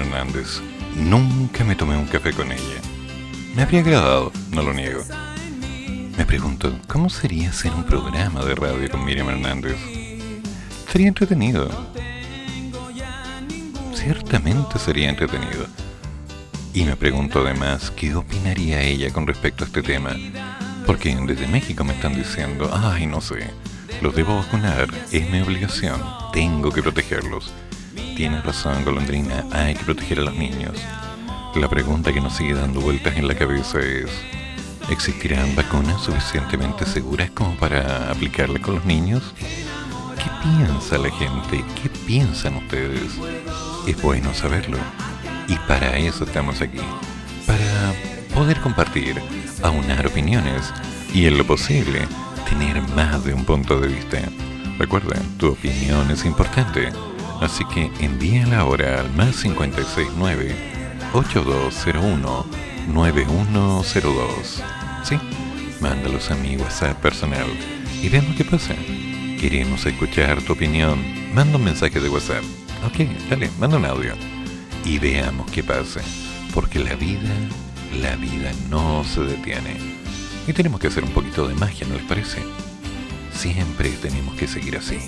S2: Hernández. Nunca me tomé un café con ella. Me habría agradado, no lo niego. Me pregunto, ¿cómo sería hacer un programa de radio con Miriam Hernández? Sería entretenido. Ciertamente sería entretenido. Y me pregunto además, ¿qué opinaría ella con respecto a este tema? Porque desde México me están diciendo, ay, no sé, los debo vacunar, es mi obligación, tengo que protegerlos. Tienes razón, Golondrina, hay que proteger a los niños. La pregunta que nos sigue dando vueltas en la cabeza es, ¿existirán vacunas suficientemente seguras como para aplicarlas con los niños? ¿Qué piensa la gente? ¿Qué piensan ustedes? Es bueno saberlo. Y para eso estamos aquí. Para poder compartir, aunar opiniones y en lo posible tener más de un punto de vista. Recuerda, tu opinión es importante. Así que envíala ahora al más 569 8201-9102. ¿Sí? Mándalos a mi WhatsApp personal y veamos qué pasa. Queremos escuchar tu opinión. Manda un mensaje de WhatsApp. Ok, dale, manda un audio. Y veamos qué pasa. Porque la vida, la vida no se detiene. Y tenemos que hacer un poquito de magia, ¿no les parece? Siempre tenemos que seguir así.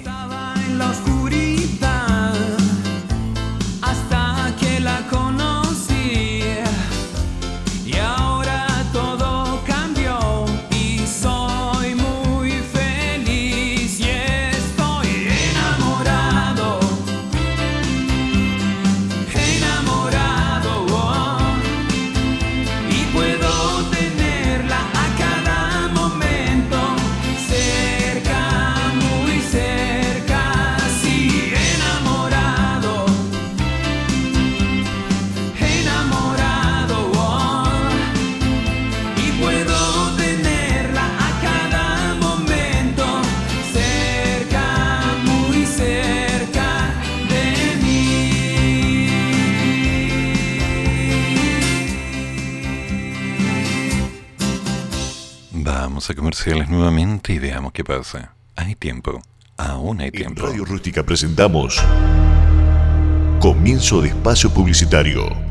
S2: Comerciales nuevamente y veamos qué pasa. Hay tiempo. Aún hay
S8: En
S2: tiempo.
S8: Radio Rústica presentamos Comienzo de Espacio Publicitario.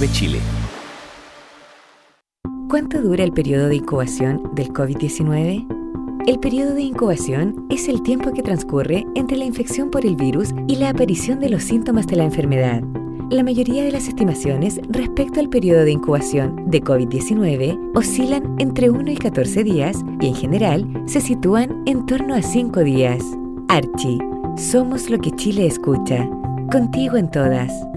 S14: De Chile.
S15: ¿Cuánto dura el periodo de incubación del COVID-19? El periodo de incubación es el tiempo que transcurre entre la infección por el virus y la aparición de los síntomas de la enfermedad. La mayoría de las estimaciones respecto al periodo de incubación de COVID-19 oscilan entre 1 y 14 días y en general se sitúan en torno a 5 días. Archie, somos lo que Chile escucha. Contigo en todas.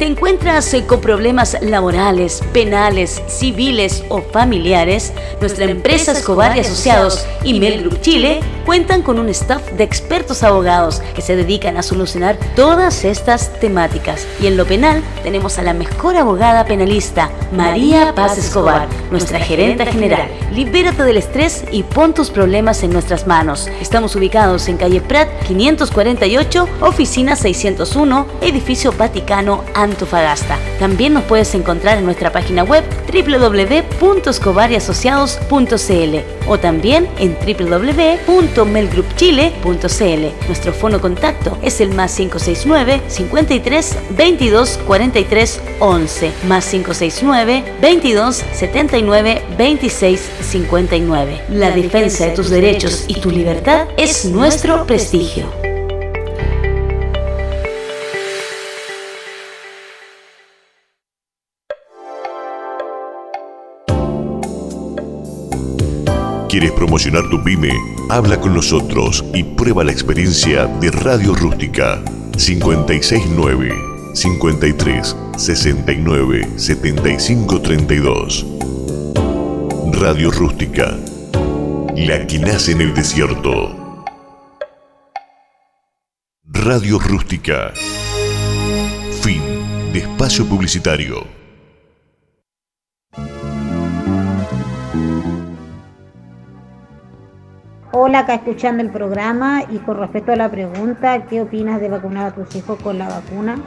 S1: ¿Te encuentras eh, con problemas laborales, penales, civiles o familiares? Nuestra empresa Escobar y Asociados y Mel Group Chile cuentan con un staff de expertos abogados que se dedican a solucionar todas estas temáticas. Y en lo penal tenemos a la mejor abogada penalista, María Paz Escobar, nuestra gerenta general. Libérate del estrés y pon tus problemas en nuestras manos. Estamos ubicados en calle Prat 548, oficina 601, edificio Vaticano, Antofagasta. También nos puedes encontrar en nuestra página web www.escobariasociados.cl o también en www.melgroupchile.cl. Nuestro fono contacto es el más 569 53 22 43 11 más 569 22 79 26 59. La defensa de tus derechos y tu libertad es nuestro prestigio.
S8: ¿Quieres promocionar tu pyme? Habla con nosotros y prueba la experiencia de Radio Rústica 569 53 69 75 32. Radio Rústica, la que nace en el desierto. Radio Rústica. Fin de espacio publicitario.
S16: Hola, acá escuchando el programa y con respecto a la pregunta, ¿qué opinas de vacunar a tus hijos con la vacuna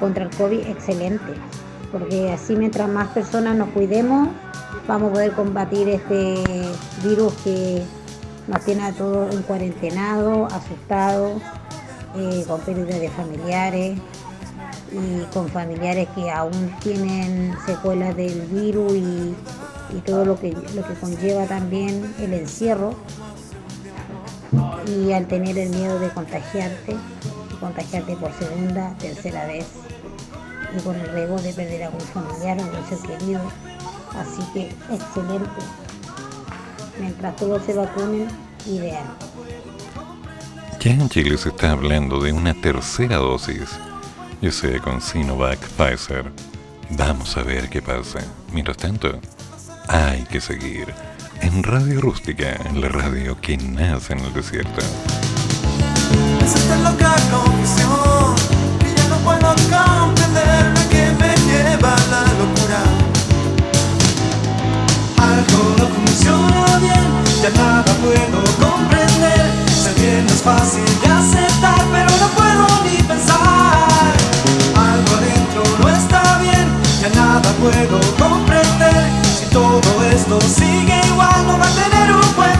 S16: contra el COVID? Excelente, porque así mientras más personas nos cuidemos, vamos a poder combatir este virus que nos tiene a todos en cuarentenado, asustados, eh, con pérdidas de familiares y con familiares que aún tienen secuelas del virus y, todo lo que, lo que conlleva también el encierro y al tener el miedo de contagiarte, contagiarte por segunda, tercera vez y con el riesgo de perder a algún familiar o algún ser querido. Así que excelente. Mientras todos se vacunen, ideal.
S2: Ya en Chile se está hablando de una tercera dosis, ya sea con Sinovac, Pfizer. Vamos a ver qué pasa. Mientras tanto, hay que seguir en Radio Rústica, en la radio que nace en el desierto.
S17: Es esta loca confusión que ya no puedo comprender la que me lleva la locura. Algo no funciona bien, ya nada puedo comprender. Sé bien es fácil de aceptar, pero no puedo ni pensar. Nada puedo comprender. Si todo esto sigue igual, no va a tener un buen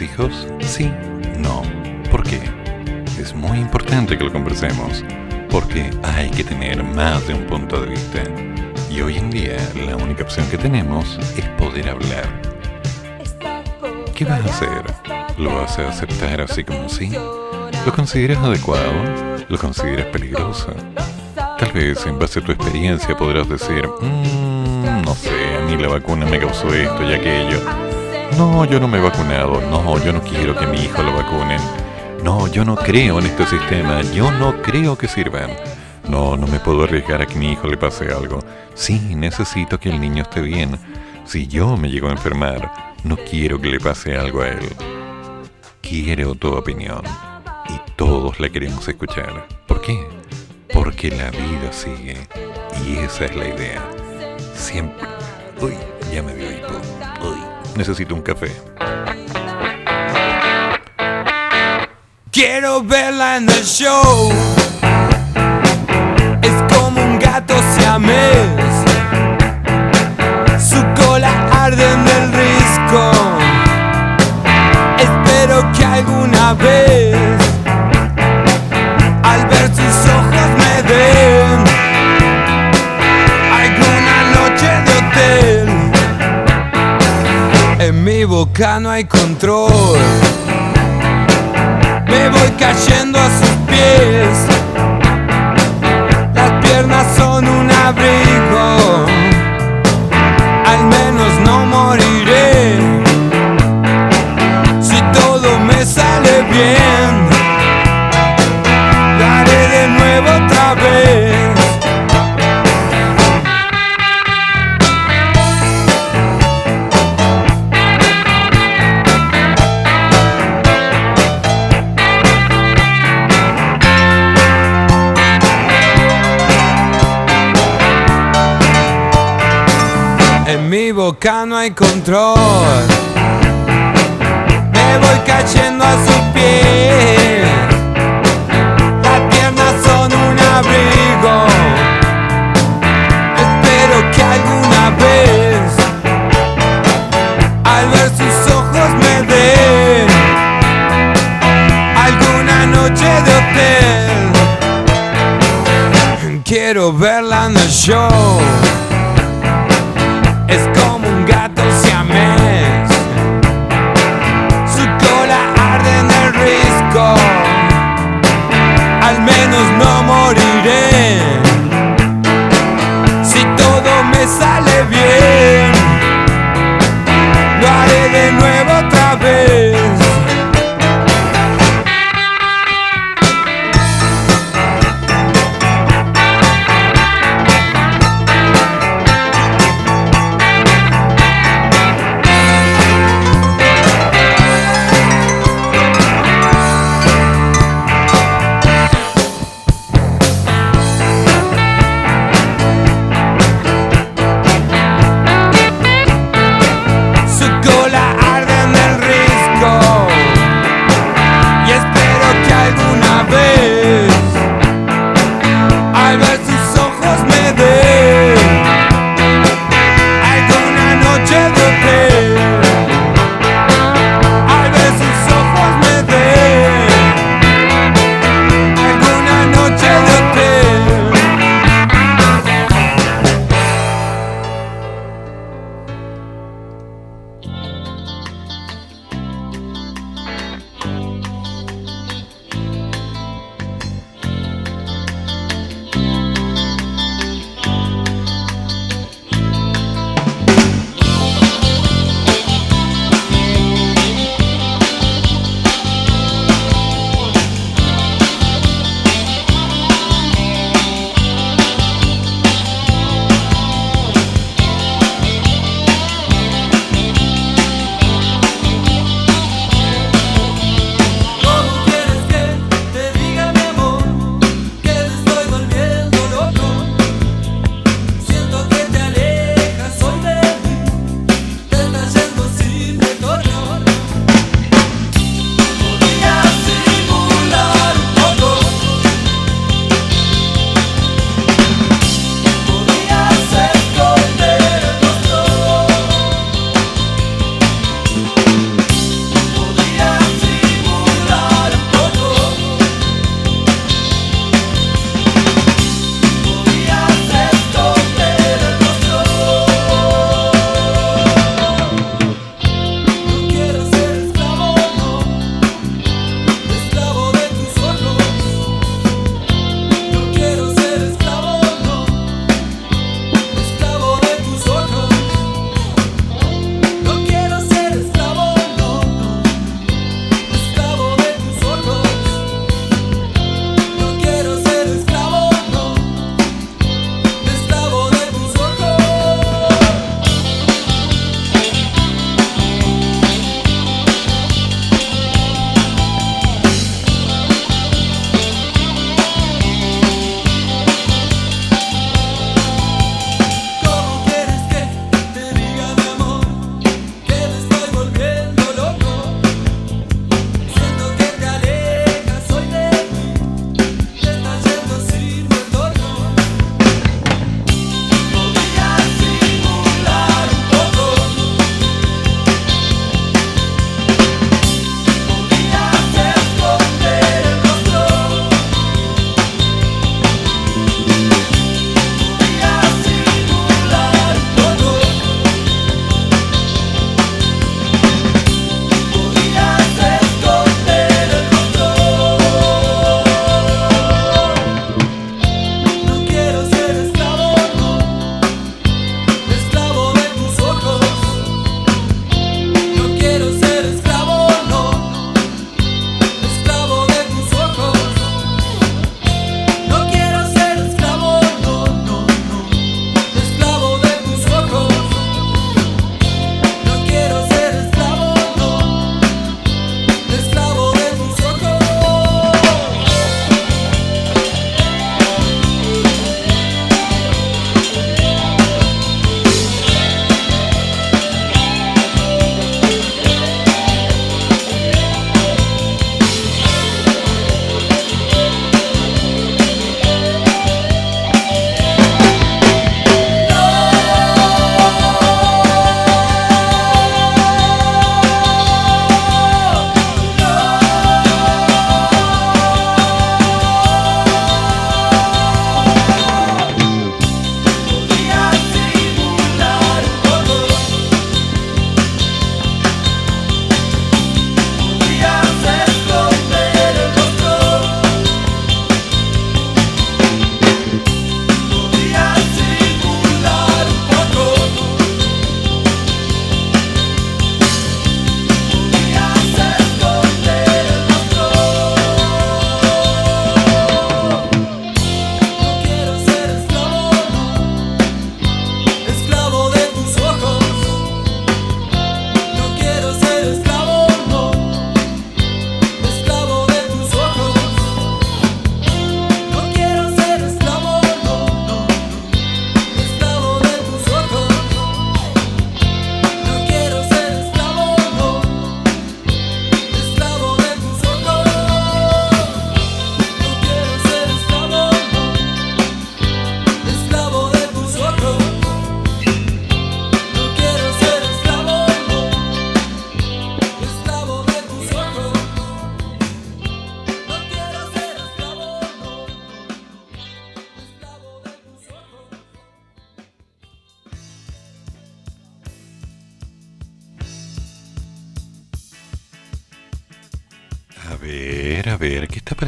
S2: hijos? Sí, no. ¿Por qué? Es muy importante que lo conversemos, porque hay que tener más de un punto de vista. Y hoy en día la única opción que tenemos es poder hablar. ¿Qué vas a hacer? ¿Lo vas a aceptar así como así? ¿Lo consideras adecuado? ¿Lo consideras peligroso? Tal vez en base a tu experiencia podrás decir, "Mm, no sé, a mí la vacuna me causó esto y aquello. No, yo no me he vacunado. No, yo no quiero que mi hijo lo vacunen. No, yo no creo en este sistema. Yo no creo que sirvan. No, no me puedo arriesgar a que mi hijo le pase algo. Sí, necesito que el niño esté bien. Si yo me llego a enfermar, no quiero que le pase algo a él. Quiero tu opinión. Y todos la queremos escuchar. ¿Por qué? Porque la vida sigue. Y esa es la idea. Siempre. Uy, ya me dio hipo. Necesito un café.
S17: Quiero verla en el show. Es como un gato siamés. Su cola arde en el risco. Espero que alguna vez, al ver sus ojos, me den
S18: En mi boca no hay control. Me voy cayendo a sus pies. Las piernas son un abrigo. Al menos no moriré. Si todo me sale bien, boca no hay control. Me voy cayendo a sus pies. Las piernas son un abrigo. Espero que alguna vez, al ver sus ojos, me den alguna noche de hotel. Quiero verla en el show.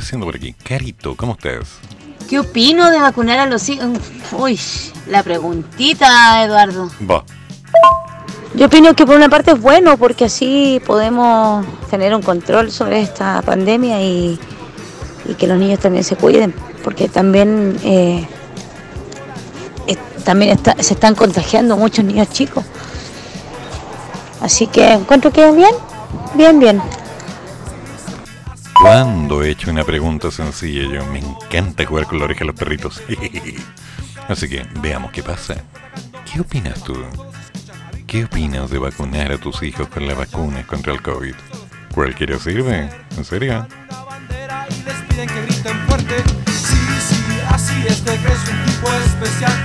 S2: haciendo por aquí? Carito, ¿cómo estás?
S19: ¿Qué opino de vacunar a los hijos? Uy, la preguntita, Eduardo.
S2: Va.
S20: Yo opino que por una parte es bueno porque así podemos tener un control sobre esta pandemia y, que los niños también se cuiden, porque también, eh, también está, se están contagiando muchos niños chicos. Así que encuentro que bien, bien, bien.
S2: ¿Cuándo he hecho una pregunta sencilla? Yo me encanta jugar con la oreja de los perritos. [laughs] Así que veamos qué pasa. ¿Qué opinas tú? ¿Qué opinas de vacunar a tus hijos con las vacunas contra el COVID? ¿Cualquiera sirve? ¿En serio?
S3: Sí, sí, así es de que es un tipo especial.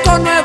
S4: con nuevas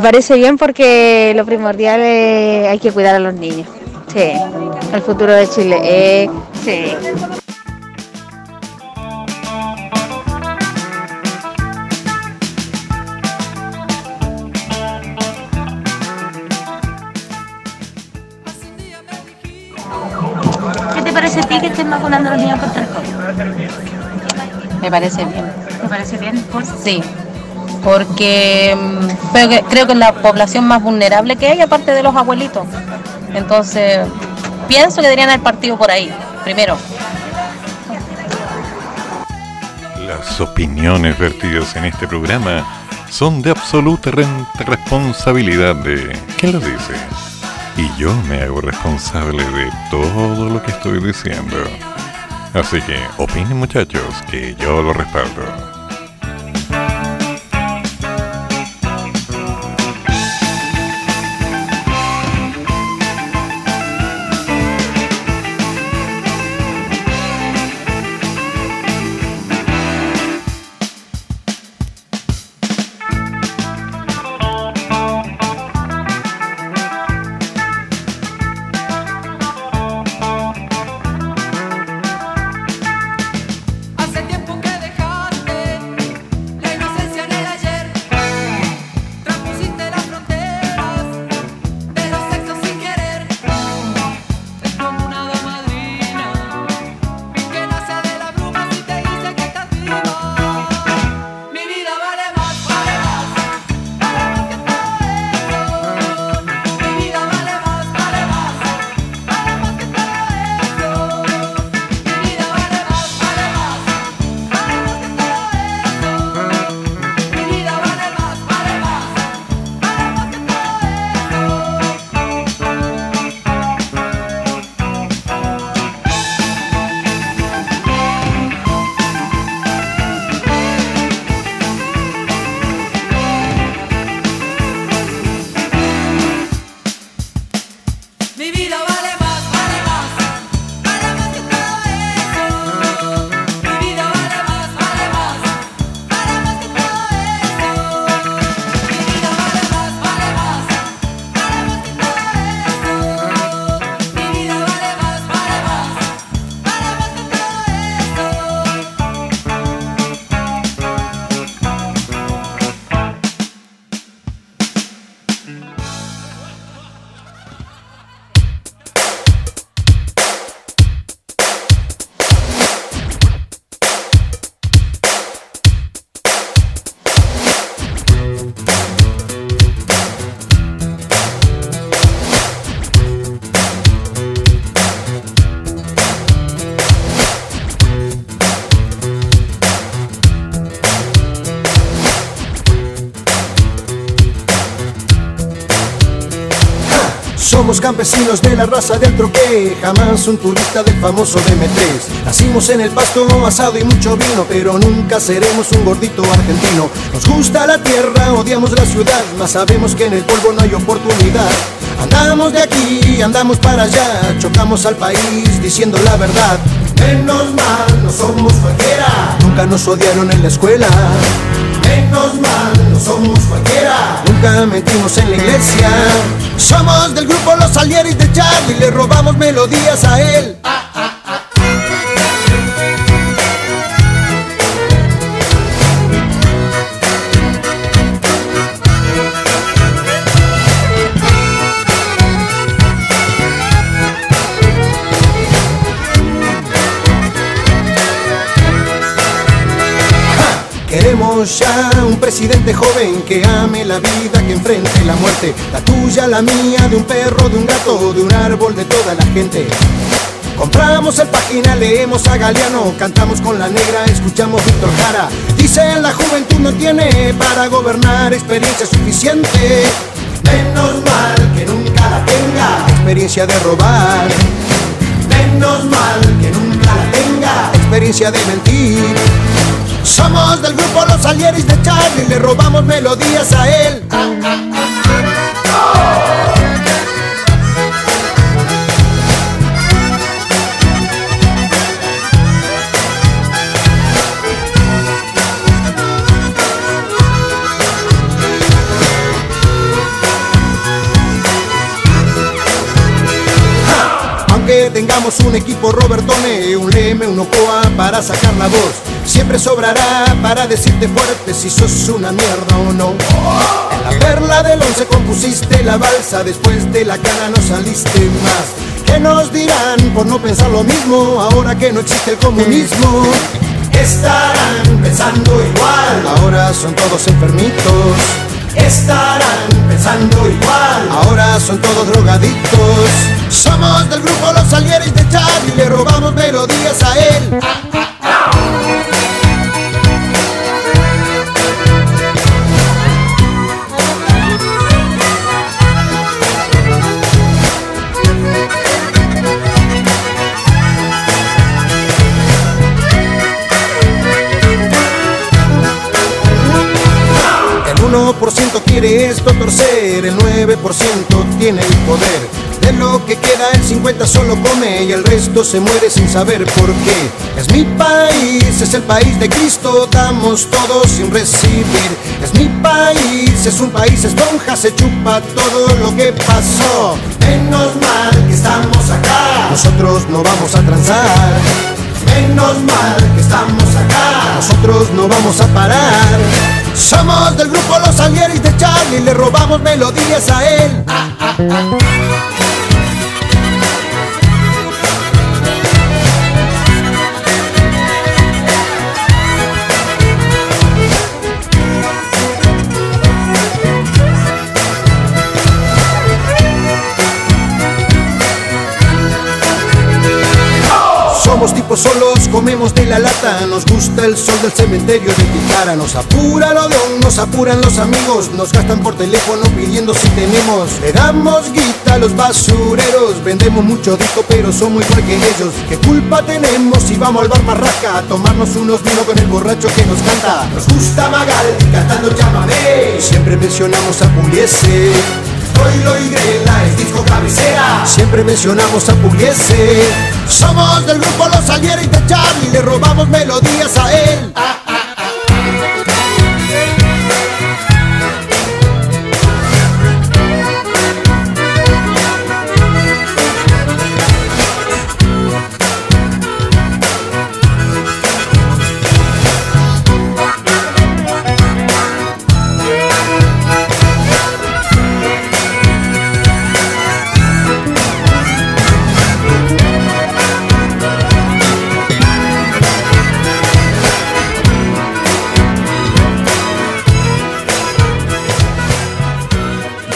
S4: Me
S21: parece bien porque lo primordial es hay que cuidar a los niños. Sí, el futuro de Chile. Eh, sí.
S22: ¿Qué te parece a ti que estén vacunando a los niños contra el COVID?
S2: Me parece bien.
S22: ¿Te parece bien? Por...
S2: Sí porque mm, creo que es la población más vulnerable que hay, aparte de los abuelitos. Entonces, pienso que deberían haber partido por ahí, primero.
S4: Las opiniones vertidas en este programa son de absoluta responsabilidad de quien lo dice. Y yo me hago responsable de todo lo que estoy diciendo. Así que opinen muchachos, que yo lo respaldo.
S23: adentro que
S24: jamás un turista del famoso DM3. Nacimos en el pasto asado y mucho vino, pero nunca seremos un gordito argentino. Nos gusta la tierra, odiamos la ciudad, mas sabemos que en el polvo no hay oportunidad. Andamos de aquí, andamos para allá, chocamos al país diciendo la verdad. Menos mal, no somos cualquiera. Nunca nos odiaron en la escuela. Menos mal, no somos cualquiera. Nunca metimos en la iglesia. Somos del grupo Los Salieris de Charlie, le robamos melodías a él. Un presidente joven que ame la vida, que enfrente la muerte, la tuya, la mía, de un perro, de un gato, de un árbol, de toda la gente. Compramos el página, leemos a Galeano, cantamos con la negra, escuchamos Víctor Jara. Dicen la juventud no tiene para gobernar experiencia suficiente. Menos mal que nunca la tenga, experiencia de robar. Menos mal que nunca la tenga, experiencia de mentir. Somos del grupo Los Alieris de Charlie, le robamos melodías a él. Aunque tengamos un equipo Robertone, un Leme, un Ocoa para sacar la voz, siempre sobrará para decirte fuerte si sos una mierda o no. En la perla del once compusiste la balsa, después de la cara no saliste más. ¿Qué nos dirán por no pensar lo mismo ahora que no existe el comunismo? Estarán pensando igual, ahora son todos enfermitos. Estarán pensando igual, ahora son todos drogadictos. Somos del grupo Los Salieris de Charlie, le robamos melodías a él. El 1% quiere esto torcer, el 9% tiene el poder. Lo que queda el 50 solo come y el resto se muere sin saber por qué. Es mi país, es el país de Cristo, damos todos sin recibir. Es mi país, es un país esponja, se chupa todo lo que pasó. Menos mal que estamos acá, nosotros no vamos a transar. Menos mal que estamos acá, nosotros no vamos a parar. Somos del grupo Los Alieris de Charlie, le robamos melodías a él. Solos, comemos de la lata. Nos gusta el sol del cementerio de Picara Nos apura de un, nos apuran los amigos. Nos gastan por teléfono pidiendo si tenemos. Le damos guita a los basureros. Vendemos mucho disco pero somos igual que ellos. ¿Qué culpa tenemos si vamos al bar Marraca A tomarnos unos vinos con el borracho que nos canta Nos gusta Magal cantando llámame. Siempre mencionamos a Pugliese Troilo y Grela es disco cabecera. Siempre mencionamos a Pugliese. Somos del grupo Los Alieris de Charlie Le robamos melodías a él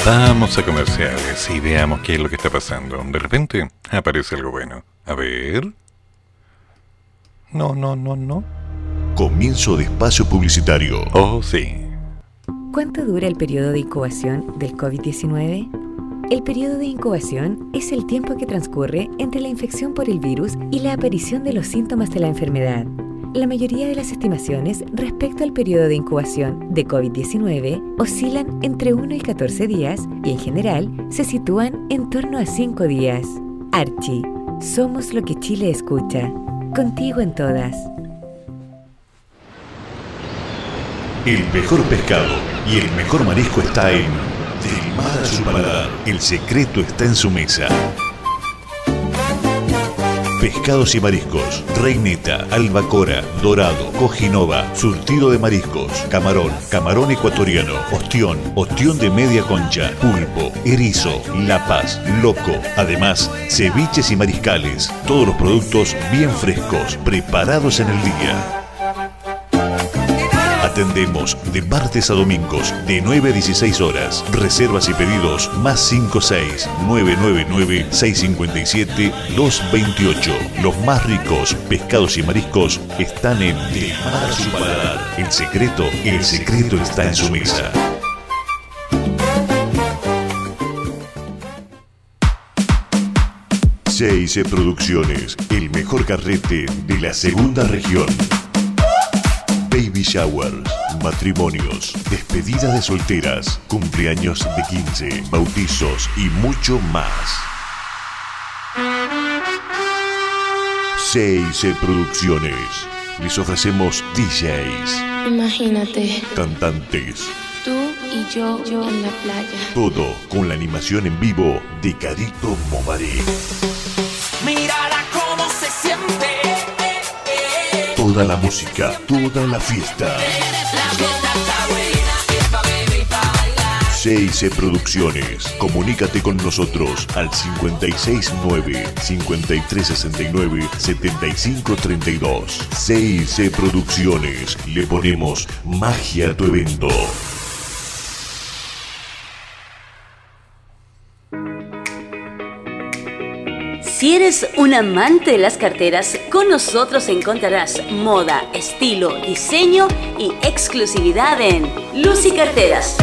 S2: Vamos a comerciales y veamos qué es lo que está pasando. De repente aparece algo bueno. A ver. No, no, no, no.
S8: Comienzo de espacio publicitario.
S2: Oh, sí.
S15: ¿Cuánto dura el periodo de incubación del COVID-19? El periodo de incubación es el tiempo que transcurre entre la infección por el virus y la aparición de los síntomas de la enfermedad. La mayoría de las estimaciones respecto al periodo de incubación de COVID-19 oscilan entre 1 y 14 días y en general se sitúan en torno a 5 días. Archie, somos lo que Chile escucha. Contigo en todas.
S8: El mejor pescado y el mejor marisco está en Del mar a su paladar. El secreto está en su mesa. Pescados y mariscos, reineta, albacora, dorado, cojinova, surtido de mariscos, camarón, camarón ecuatoriano, ostión, ostión de media concha, pulpo, erizo, lapas, loco. Además, ceviches y mariscales, todos los productos bien frescos, preparados en el día. Atendemos de martes a domingos de 9 a 16 horas. Reservas y pedidos más 56 999 657 228. Los más ricos pescados y mariscos están en De Mar a su paladar. El secreto, el secreto está en su mesa. CIC Producciones, el mejor carrete de la segunda región. Baby showers, matrimonios, despedidas de solteras, cumpleaños de 15, bautizos y mucho más. CIC Producciones. Les ofrecemos DJs,
S25: Imagínate,
S8: cantantes,
S25: tú y yo, yo en la playa.
S8: todo con la animación en vivo de Carito Momaré.
S26: Mírala cómo se siente.
S8: Toda la música, toda la fiesta. CIC Producciones. Comunícate con nosotros al 569-5369-7532. CIC Producciones. Le ponemos magia a tu evento.
S1: Si eres un amante de las carteras, con nosotros encontrarás moda, estilo, diseño y exclusividad en Lucy Carteras.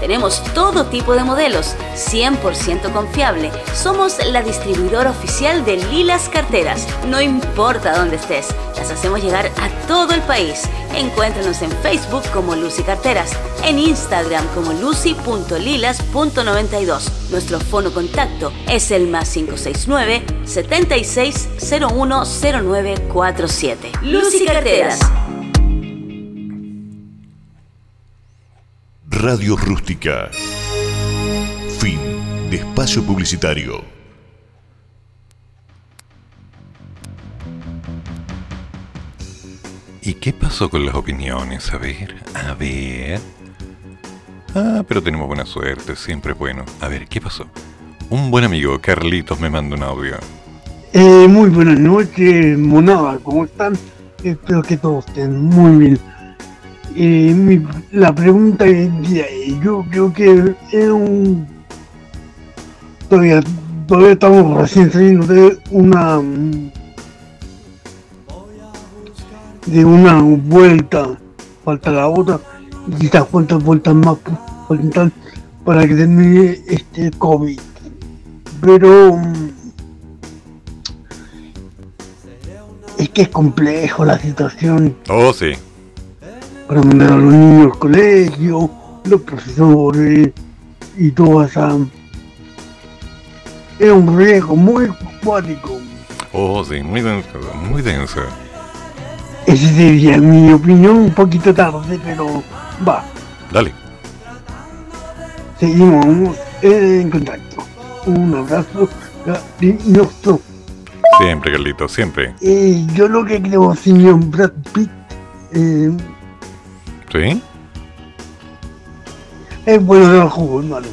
S1: Tenemos todo tipo de modelos, 100% confiable. Somos la distribuidora oficial de Lilas Carteras. No importa dónde estés, las hacemos llegar a todo el país. Encuéntranos en Facebook como Lucy Carteras, en Instagram como lucy.lilas.92. Nuestro fono contacto es el más 569 76010947. Lucy Carteras.
S8: Radio Rústica. Fin de espacio publicitario.
S2: ¿Y qué pasó con las opiniones? A ver, a ver. Ah, pero tenemos buena suerte, siempre es bueno. A ver, ¿qué pasó? Un buen amigo, Carlitos, me manda un audio.
S27: Eh, muy buenas noches, monada, ¿cómo están? Espero que todos estén muy bien. Eh, mi- la pregunta eh, yo creo que es un... Todavía, todavía estamos recién saliendo de una... de una vuelta, falta la otra, y quizás cuántas vueltas más para que termine este COVID. Pero... es que es complejo la situación
S2: Oh, sí.
S27: Para mandar a los niños al colegio, los profesores y toda esa... Es un riesgo muy cuático.
S2: Oh, sí, muy denso, muy denso.
S27: Esa sería mi opinión, un poquito tarde, pero va,
S2: Dale.
S27: seguimos en contacto. Un abrazo cariñoso.
S2: Siempre, Carlitos, siempre.
S27: Eh, yo lo que creo, señor Brad Pitt, eh,
S2: ¿Sí?
S27: es bueno dar jugo, hermano.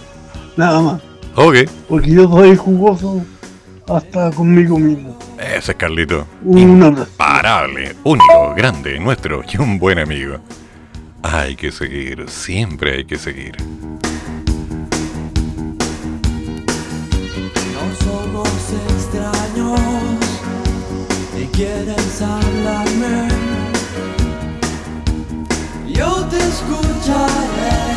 S27: Nada más.
S2: Ok.
S27: Porque yo soy jugoso hasta conmigo mismo.
S2: Ese es Carlito.
S27: Un.
S2: Imparable, único, grande, nuestro y un buen amigo. Hay que seguir, siempre hay que seguir.
S12: No somos extraños y quieres hablarme. Yo te escucharé.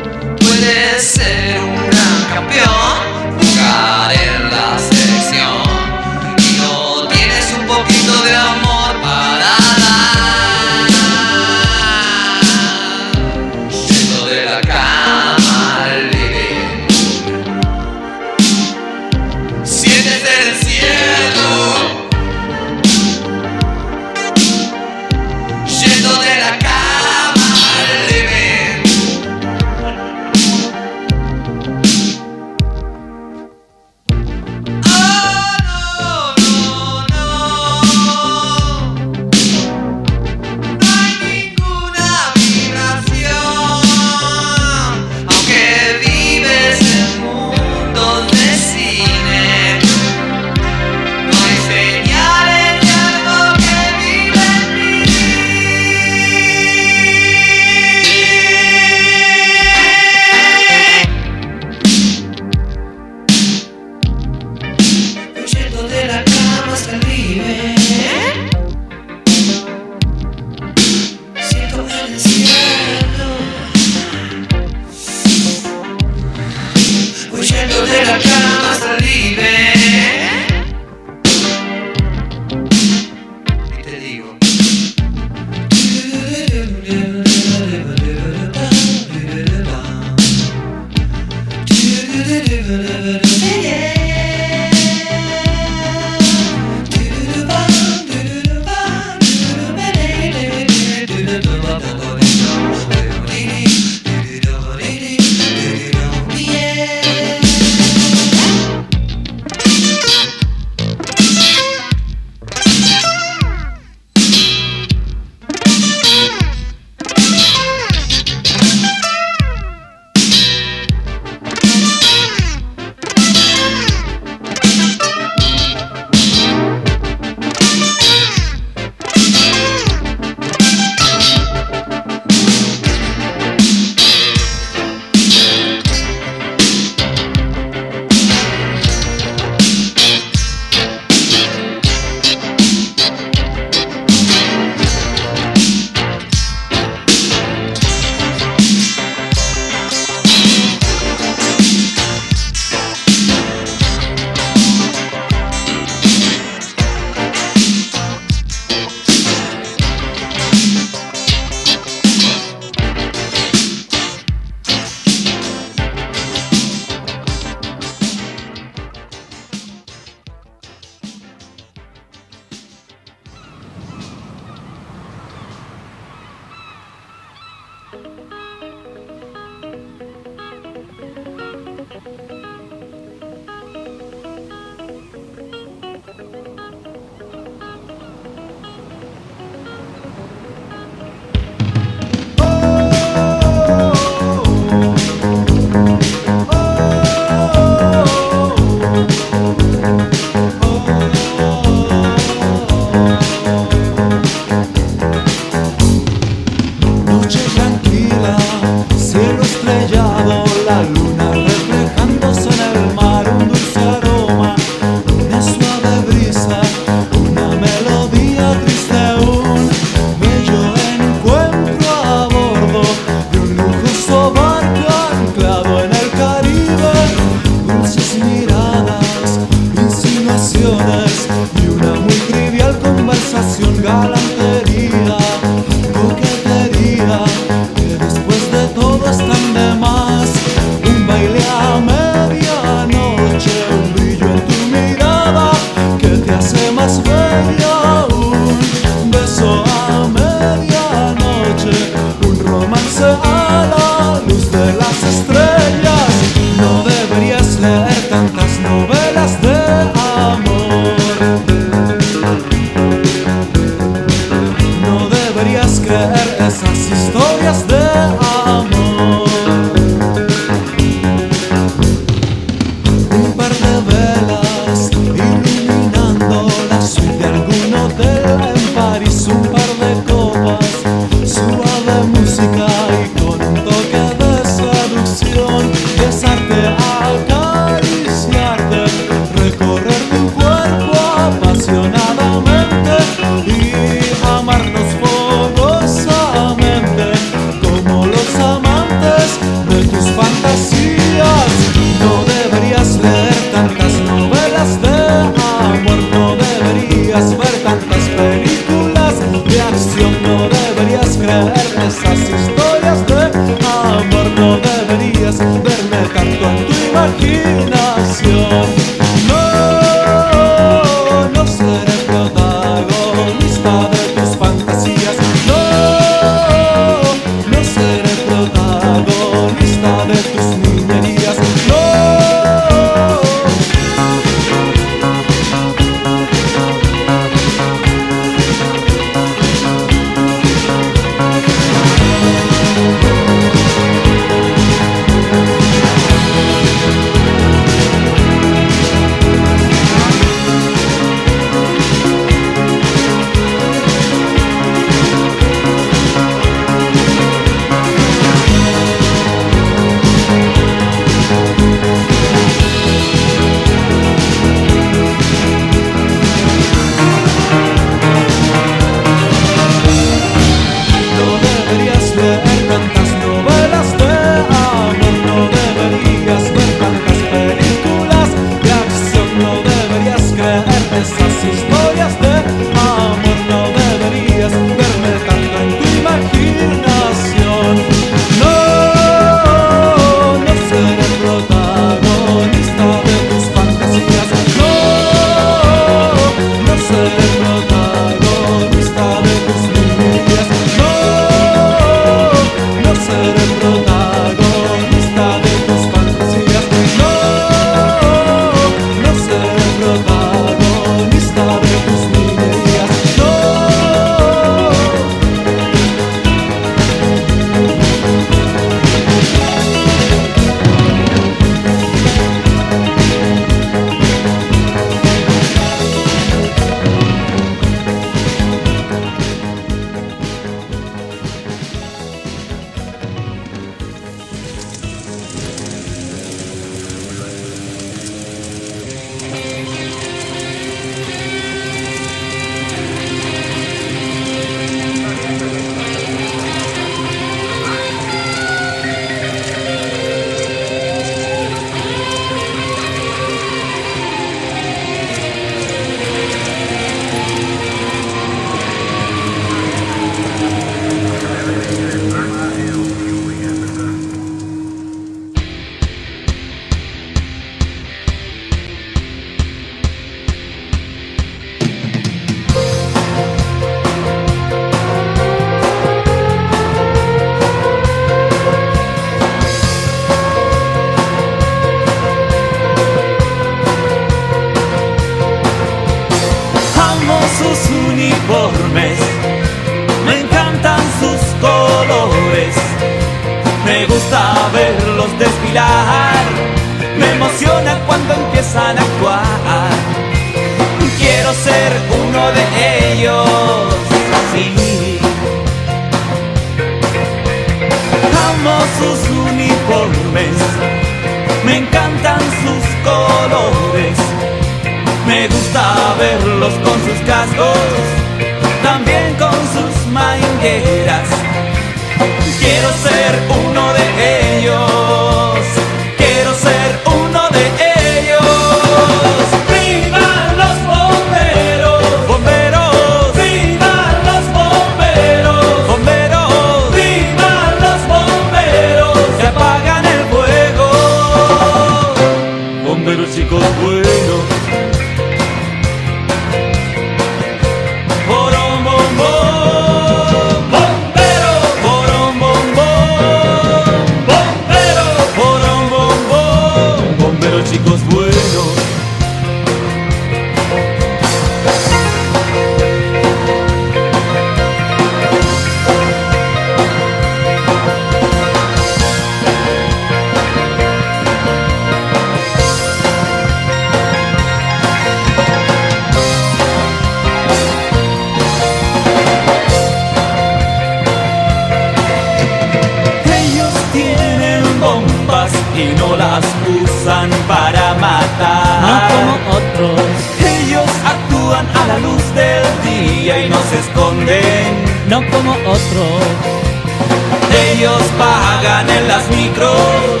S28: micros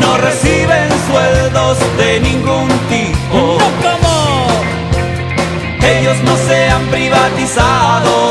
S28: no reciben sueldos de ningún tipo.
S3: No, ¿cómo?
S28: Ellos no se han privatizado.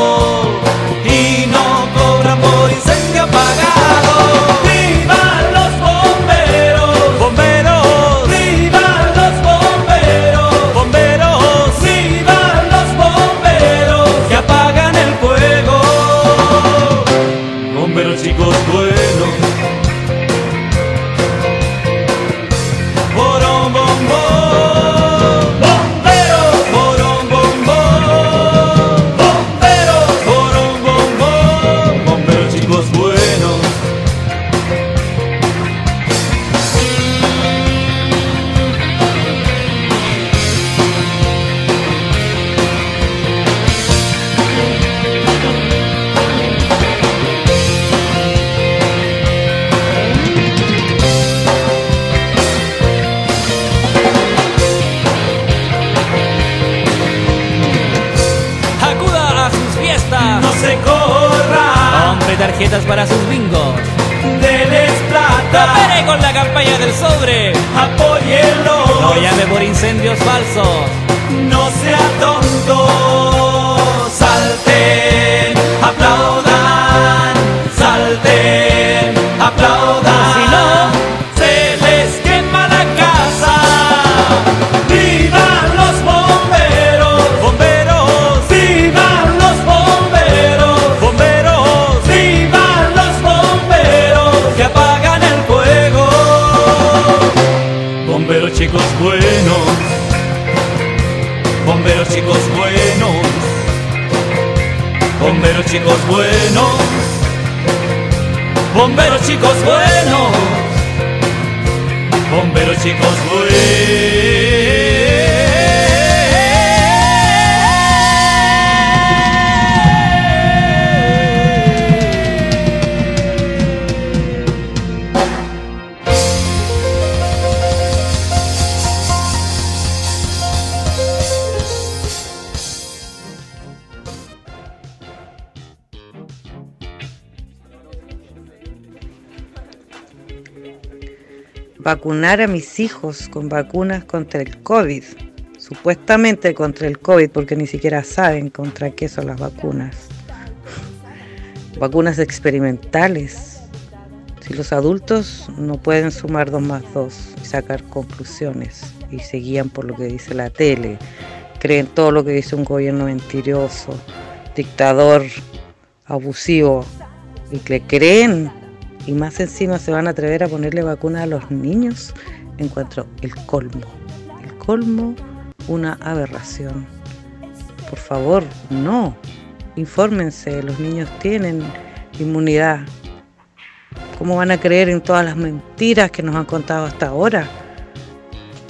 S29: Vacunar a mis hijos con vacunas contra el COVID, supuestamente contra el COVID, porque ni siquiera saben contra qué son las vacunas. Vacunas experimentales. Si los adultos no pueden sumar dos más dos y sacar conclusiones y se guían por lo que dice la tele, creen todo lo que dice un gobierno mentiroso, dictador, abusivo, y que creen y más encima se van a atrever a ponerle vacuna a los niños, encuentro el colmo. El colmo, una aberración. Por favor, no. Infórmense, los niños tienen inmunidad. ¿Cómo van a creer en todas las mentiras que nos han contado hasta ahora?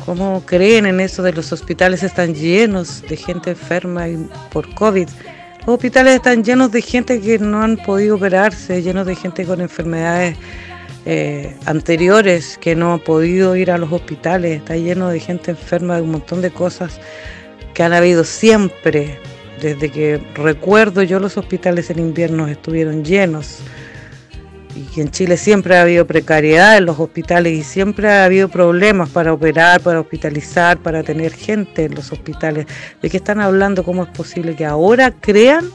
S29: ¿Cómo creen en eso de los hospitales están llenos de gente enferma por COVID? Los hospitales están llenos de gente que no han podido operarse, llenos de gente con enfermedades eh, anteriores que no han podido ir a los hospitales, está lleno de gente enferma de un montón de cosas que han habido siempre. Desde que recuerdo yo los hospitales en invierno estuvieron llenos y en Chile siempre ha habido precariedad en los hospitales y siempre ha habido problemas para operar, para hospitalizar, para tener gente en los hospitales. ¿De qué están hablando? ¿Cómo es posible que ahora crean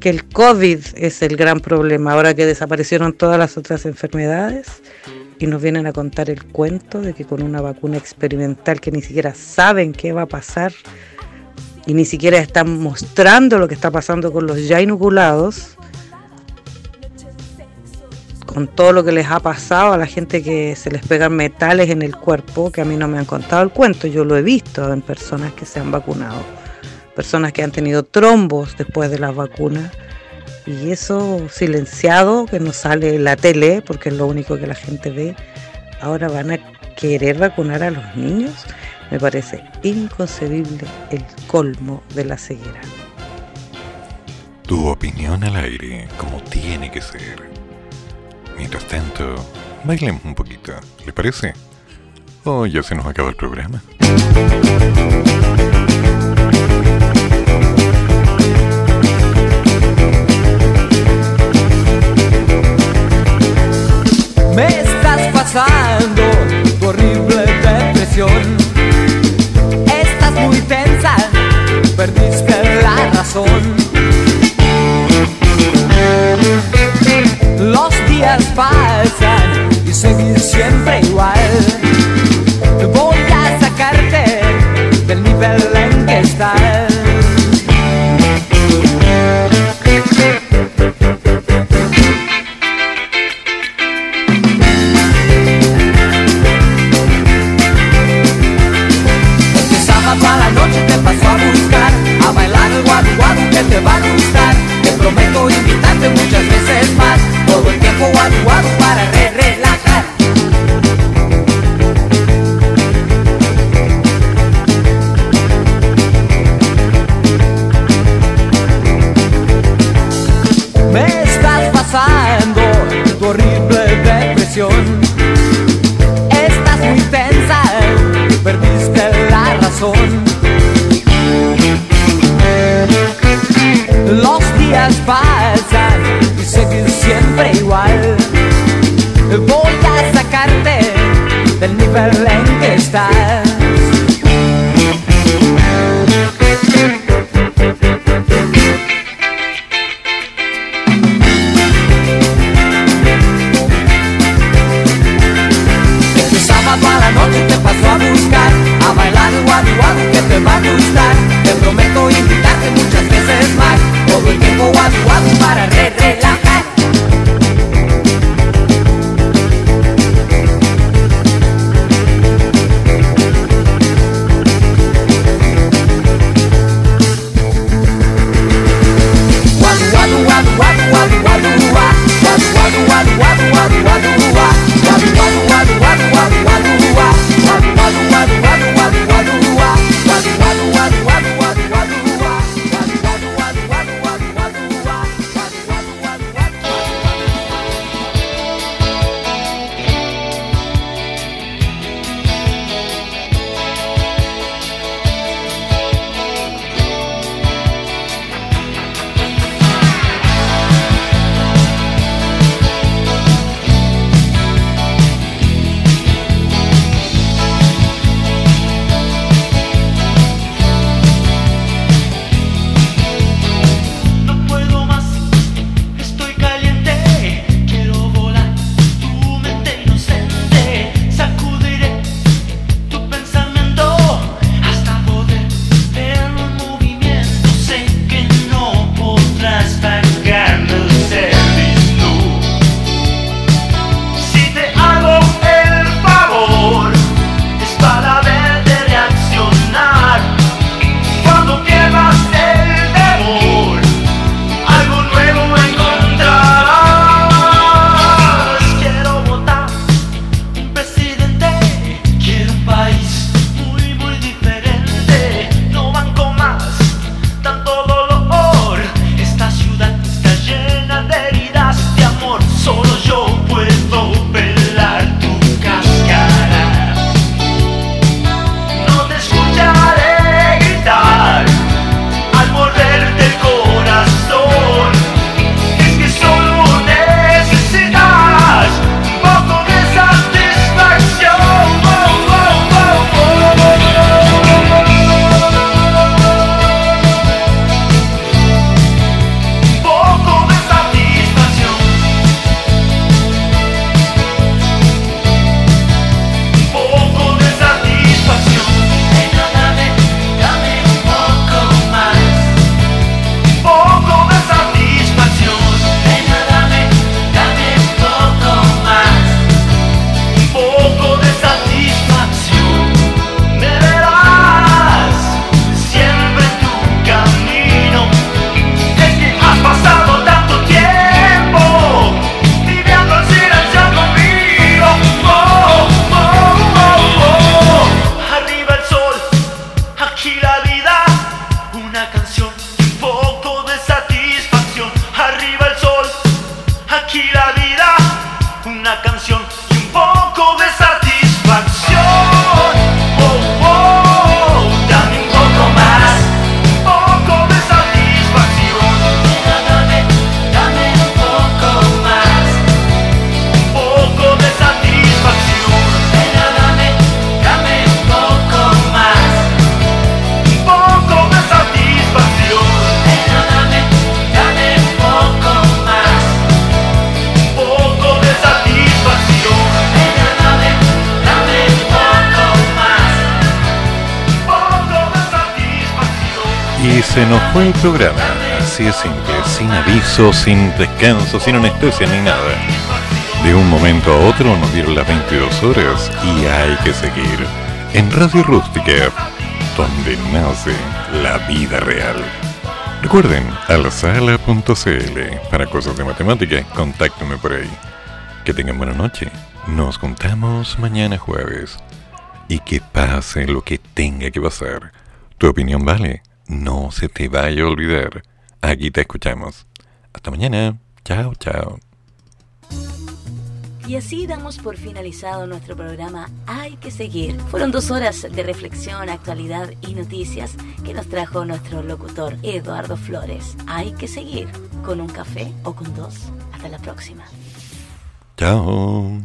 S29: que el COVID es el gran problema, ahora que desaparecieron todas las otras enfermedades? Y nos vienen a contar el cuento de que con una vacuna experimental que ni siquiera saben qué va a pasar y ni siquiera están mostrando lo que está pasando con los ya inoculados, con todo lo que les ha pasado a la gente que se les pegan metales en el cuerpo, que a mí no me han contado el cuento, yo lo he visto en personas que se han vacunado, personas que han tenido trombos después de las vacunas, y eso silenciado, que no sale en la tele, porque es lo único que la gente ve, ahora van a querer vacunar a los niños, me parece inconcebible el colmo de la ceguera.
S2: Tu opinión al aire, como tiene que ser. Mientras tanto, bailemos un poquito, ¿le parece? Oh, ya se nos acaba el programa.
S4: Me estás pasando tu horrible depresión. Estás muy tensa, perdiste la razón. Los días y seguir siempre igual. Voy a sacarte del nivel en que estás. El sábado la noche te paso a buscar A bailar el guadu guadu que te va a gustar Te prometo invitarte muchas veces más Guadu guadu para re relajar Me estás pasando tu horrible depresión Estás muy tensa, perdiste la razón. mentiras y sé que siempre
S30: igual voy a
S4: sacarte del nivel en que estás. Este sábado a la noche te paso a buscar, a bailar guadu que te va a gustar. Te prometo invitarte muchas veces más que
S31: llegó a para re relajar. sin descanso, sin anestesia ni nada. De un momento a otro nos dieron las 22 horas y hay que seguir en Radio Rústica, donde nace la vida real. Recuerden, alzala.cl para cosas de matemáticas, contáctenme por ahí. Que tengan buena noche. Nos juntamos mañana jueves. Y que pase lo que tenga que pasar. Tu opinión vale. No se te vaya a olvidar. Aquí te escuchamos. Hasta mañana. Chao, chao.
S1: Y así damos por finalizado nuestro programa Hay que seguir. Fueron dos horas de reflexión, actualidad y noticias que nos trajo nuestro locutor Eduardo Flores. Hay que seguir con un café o con dos. Hasta la próxima.
S31: Chao.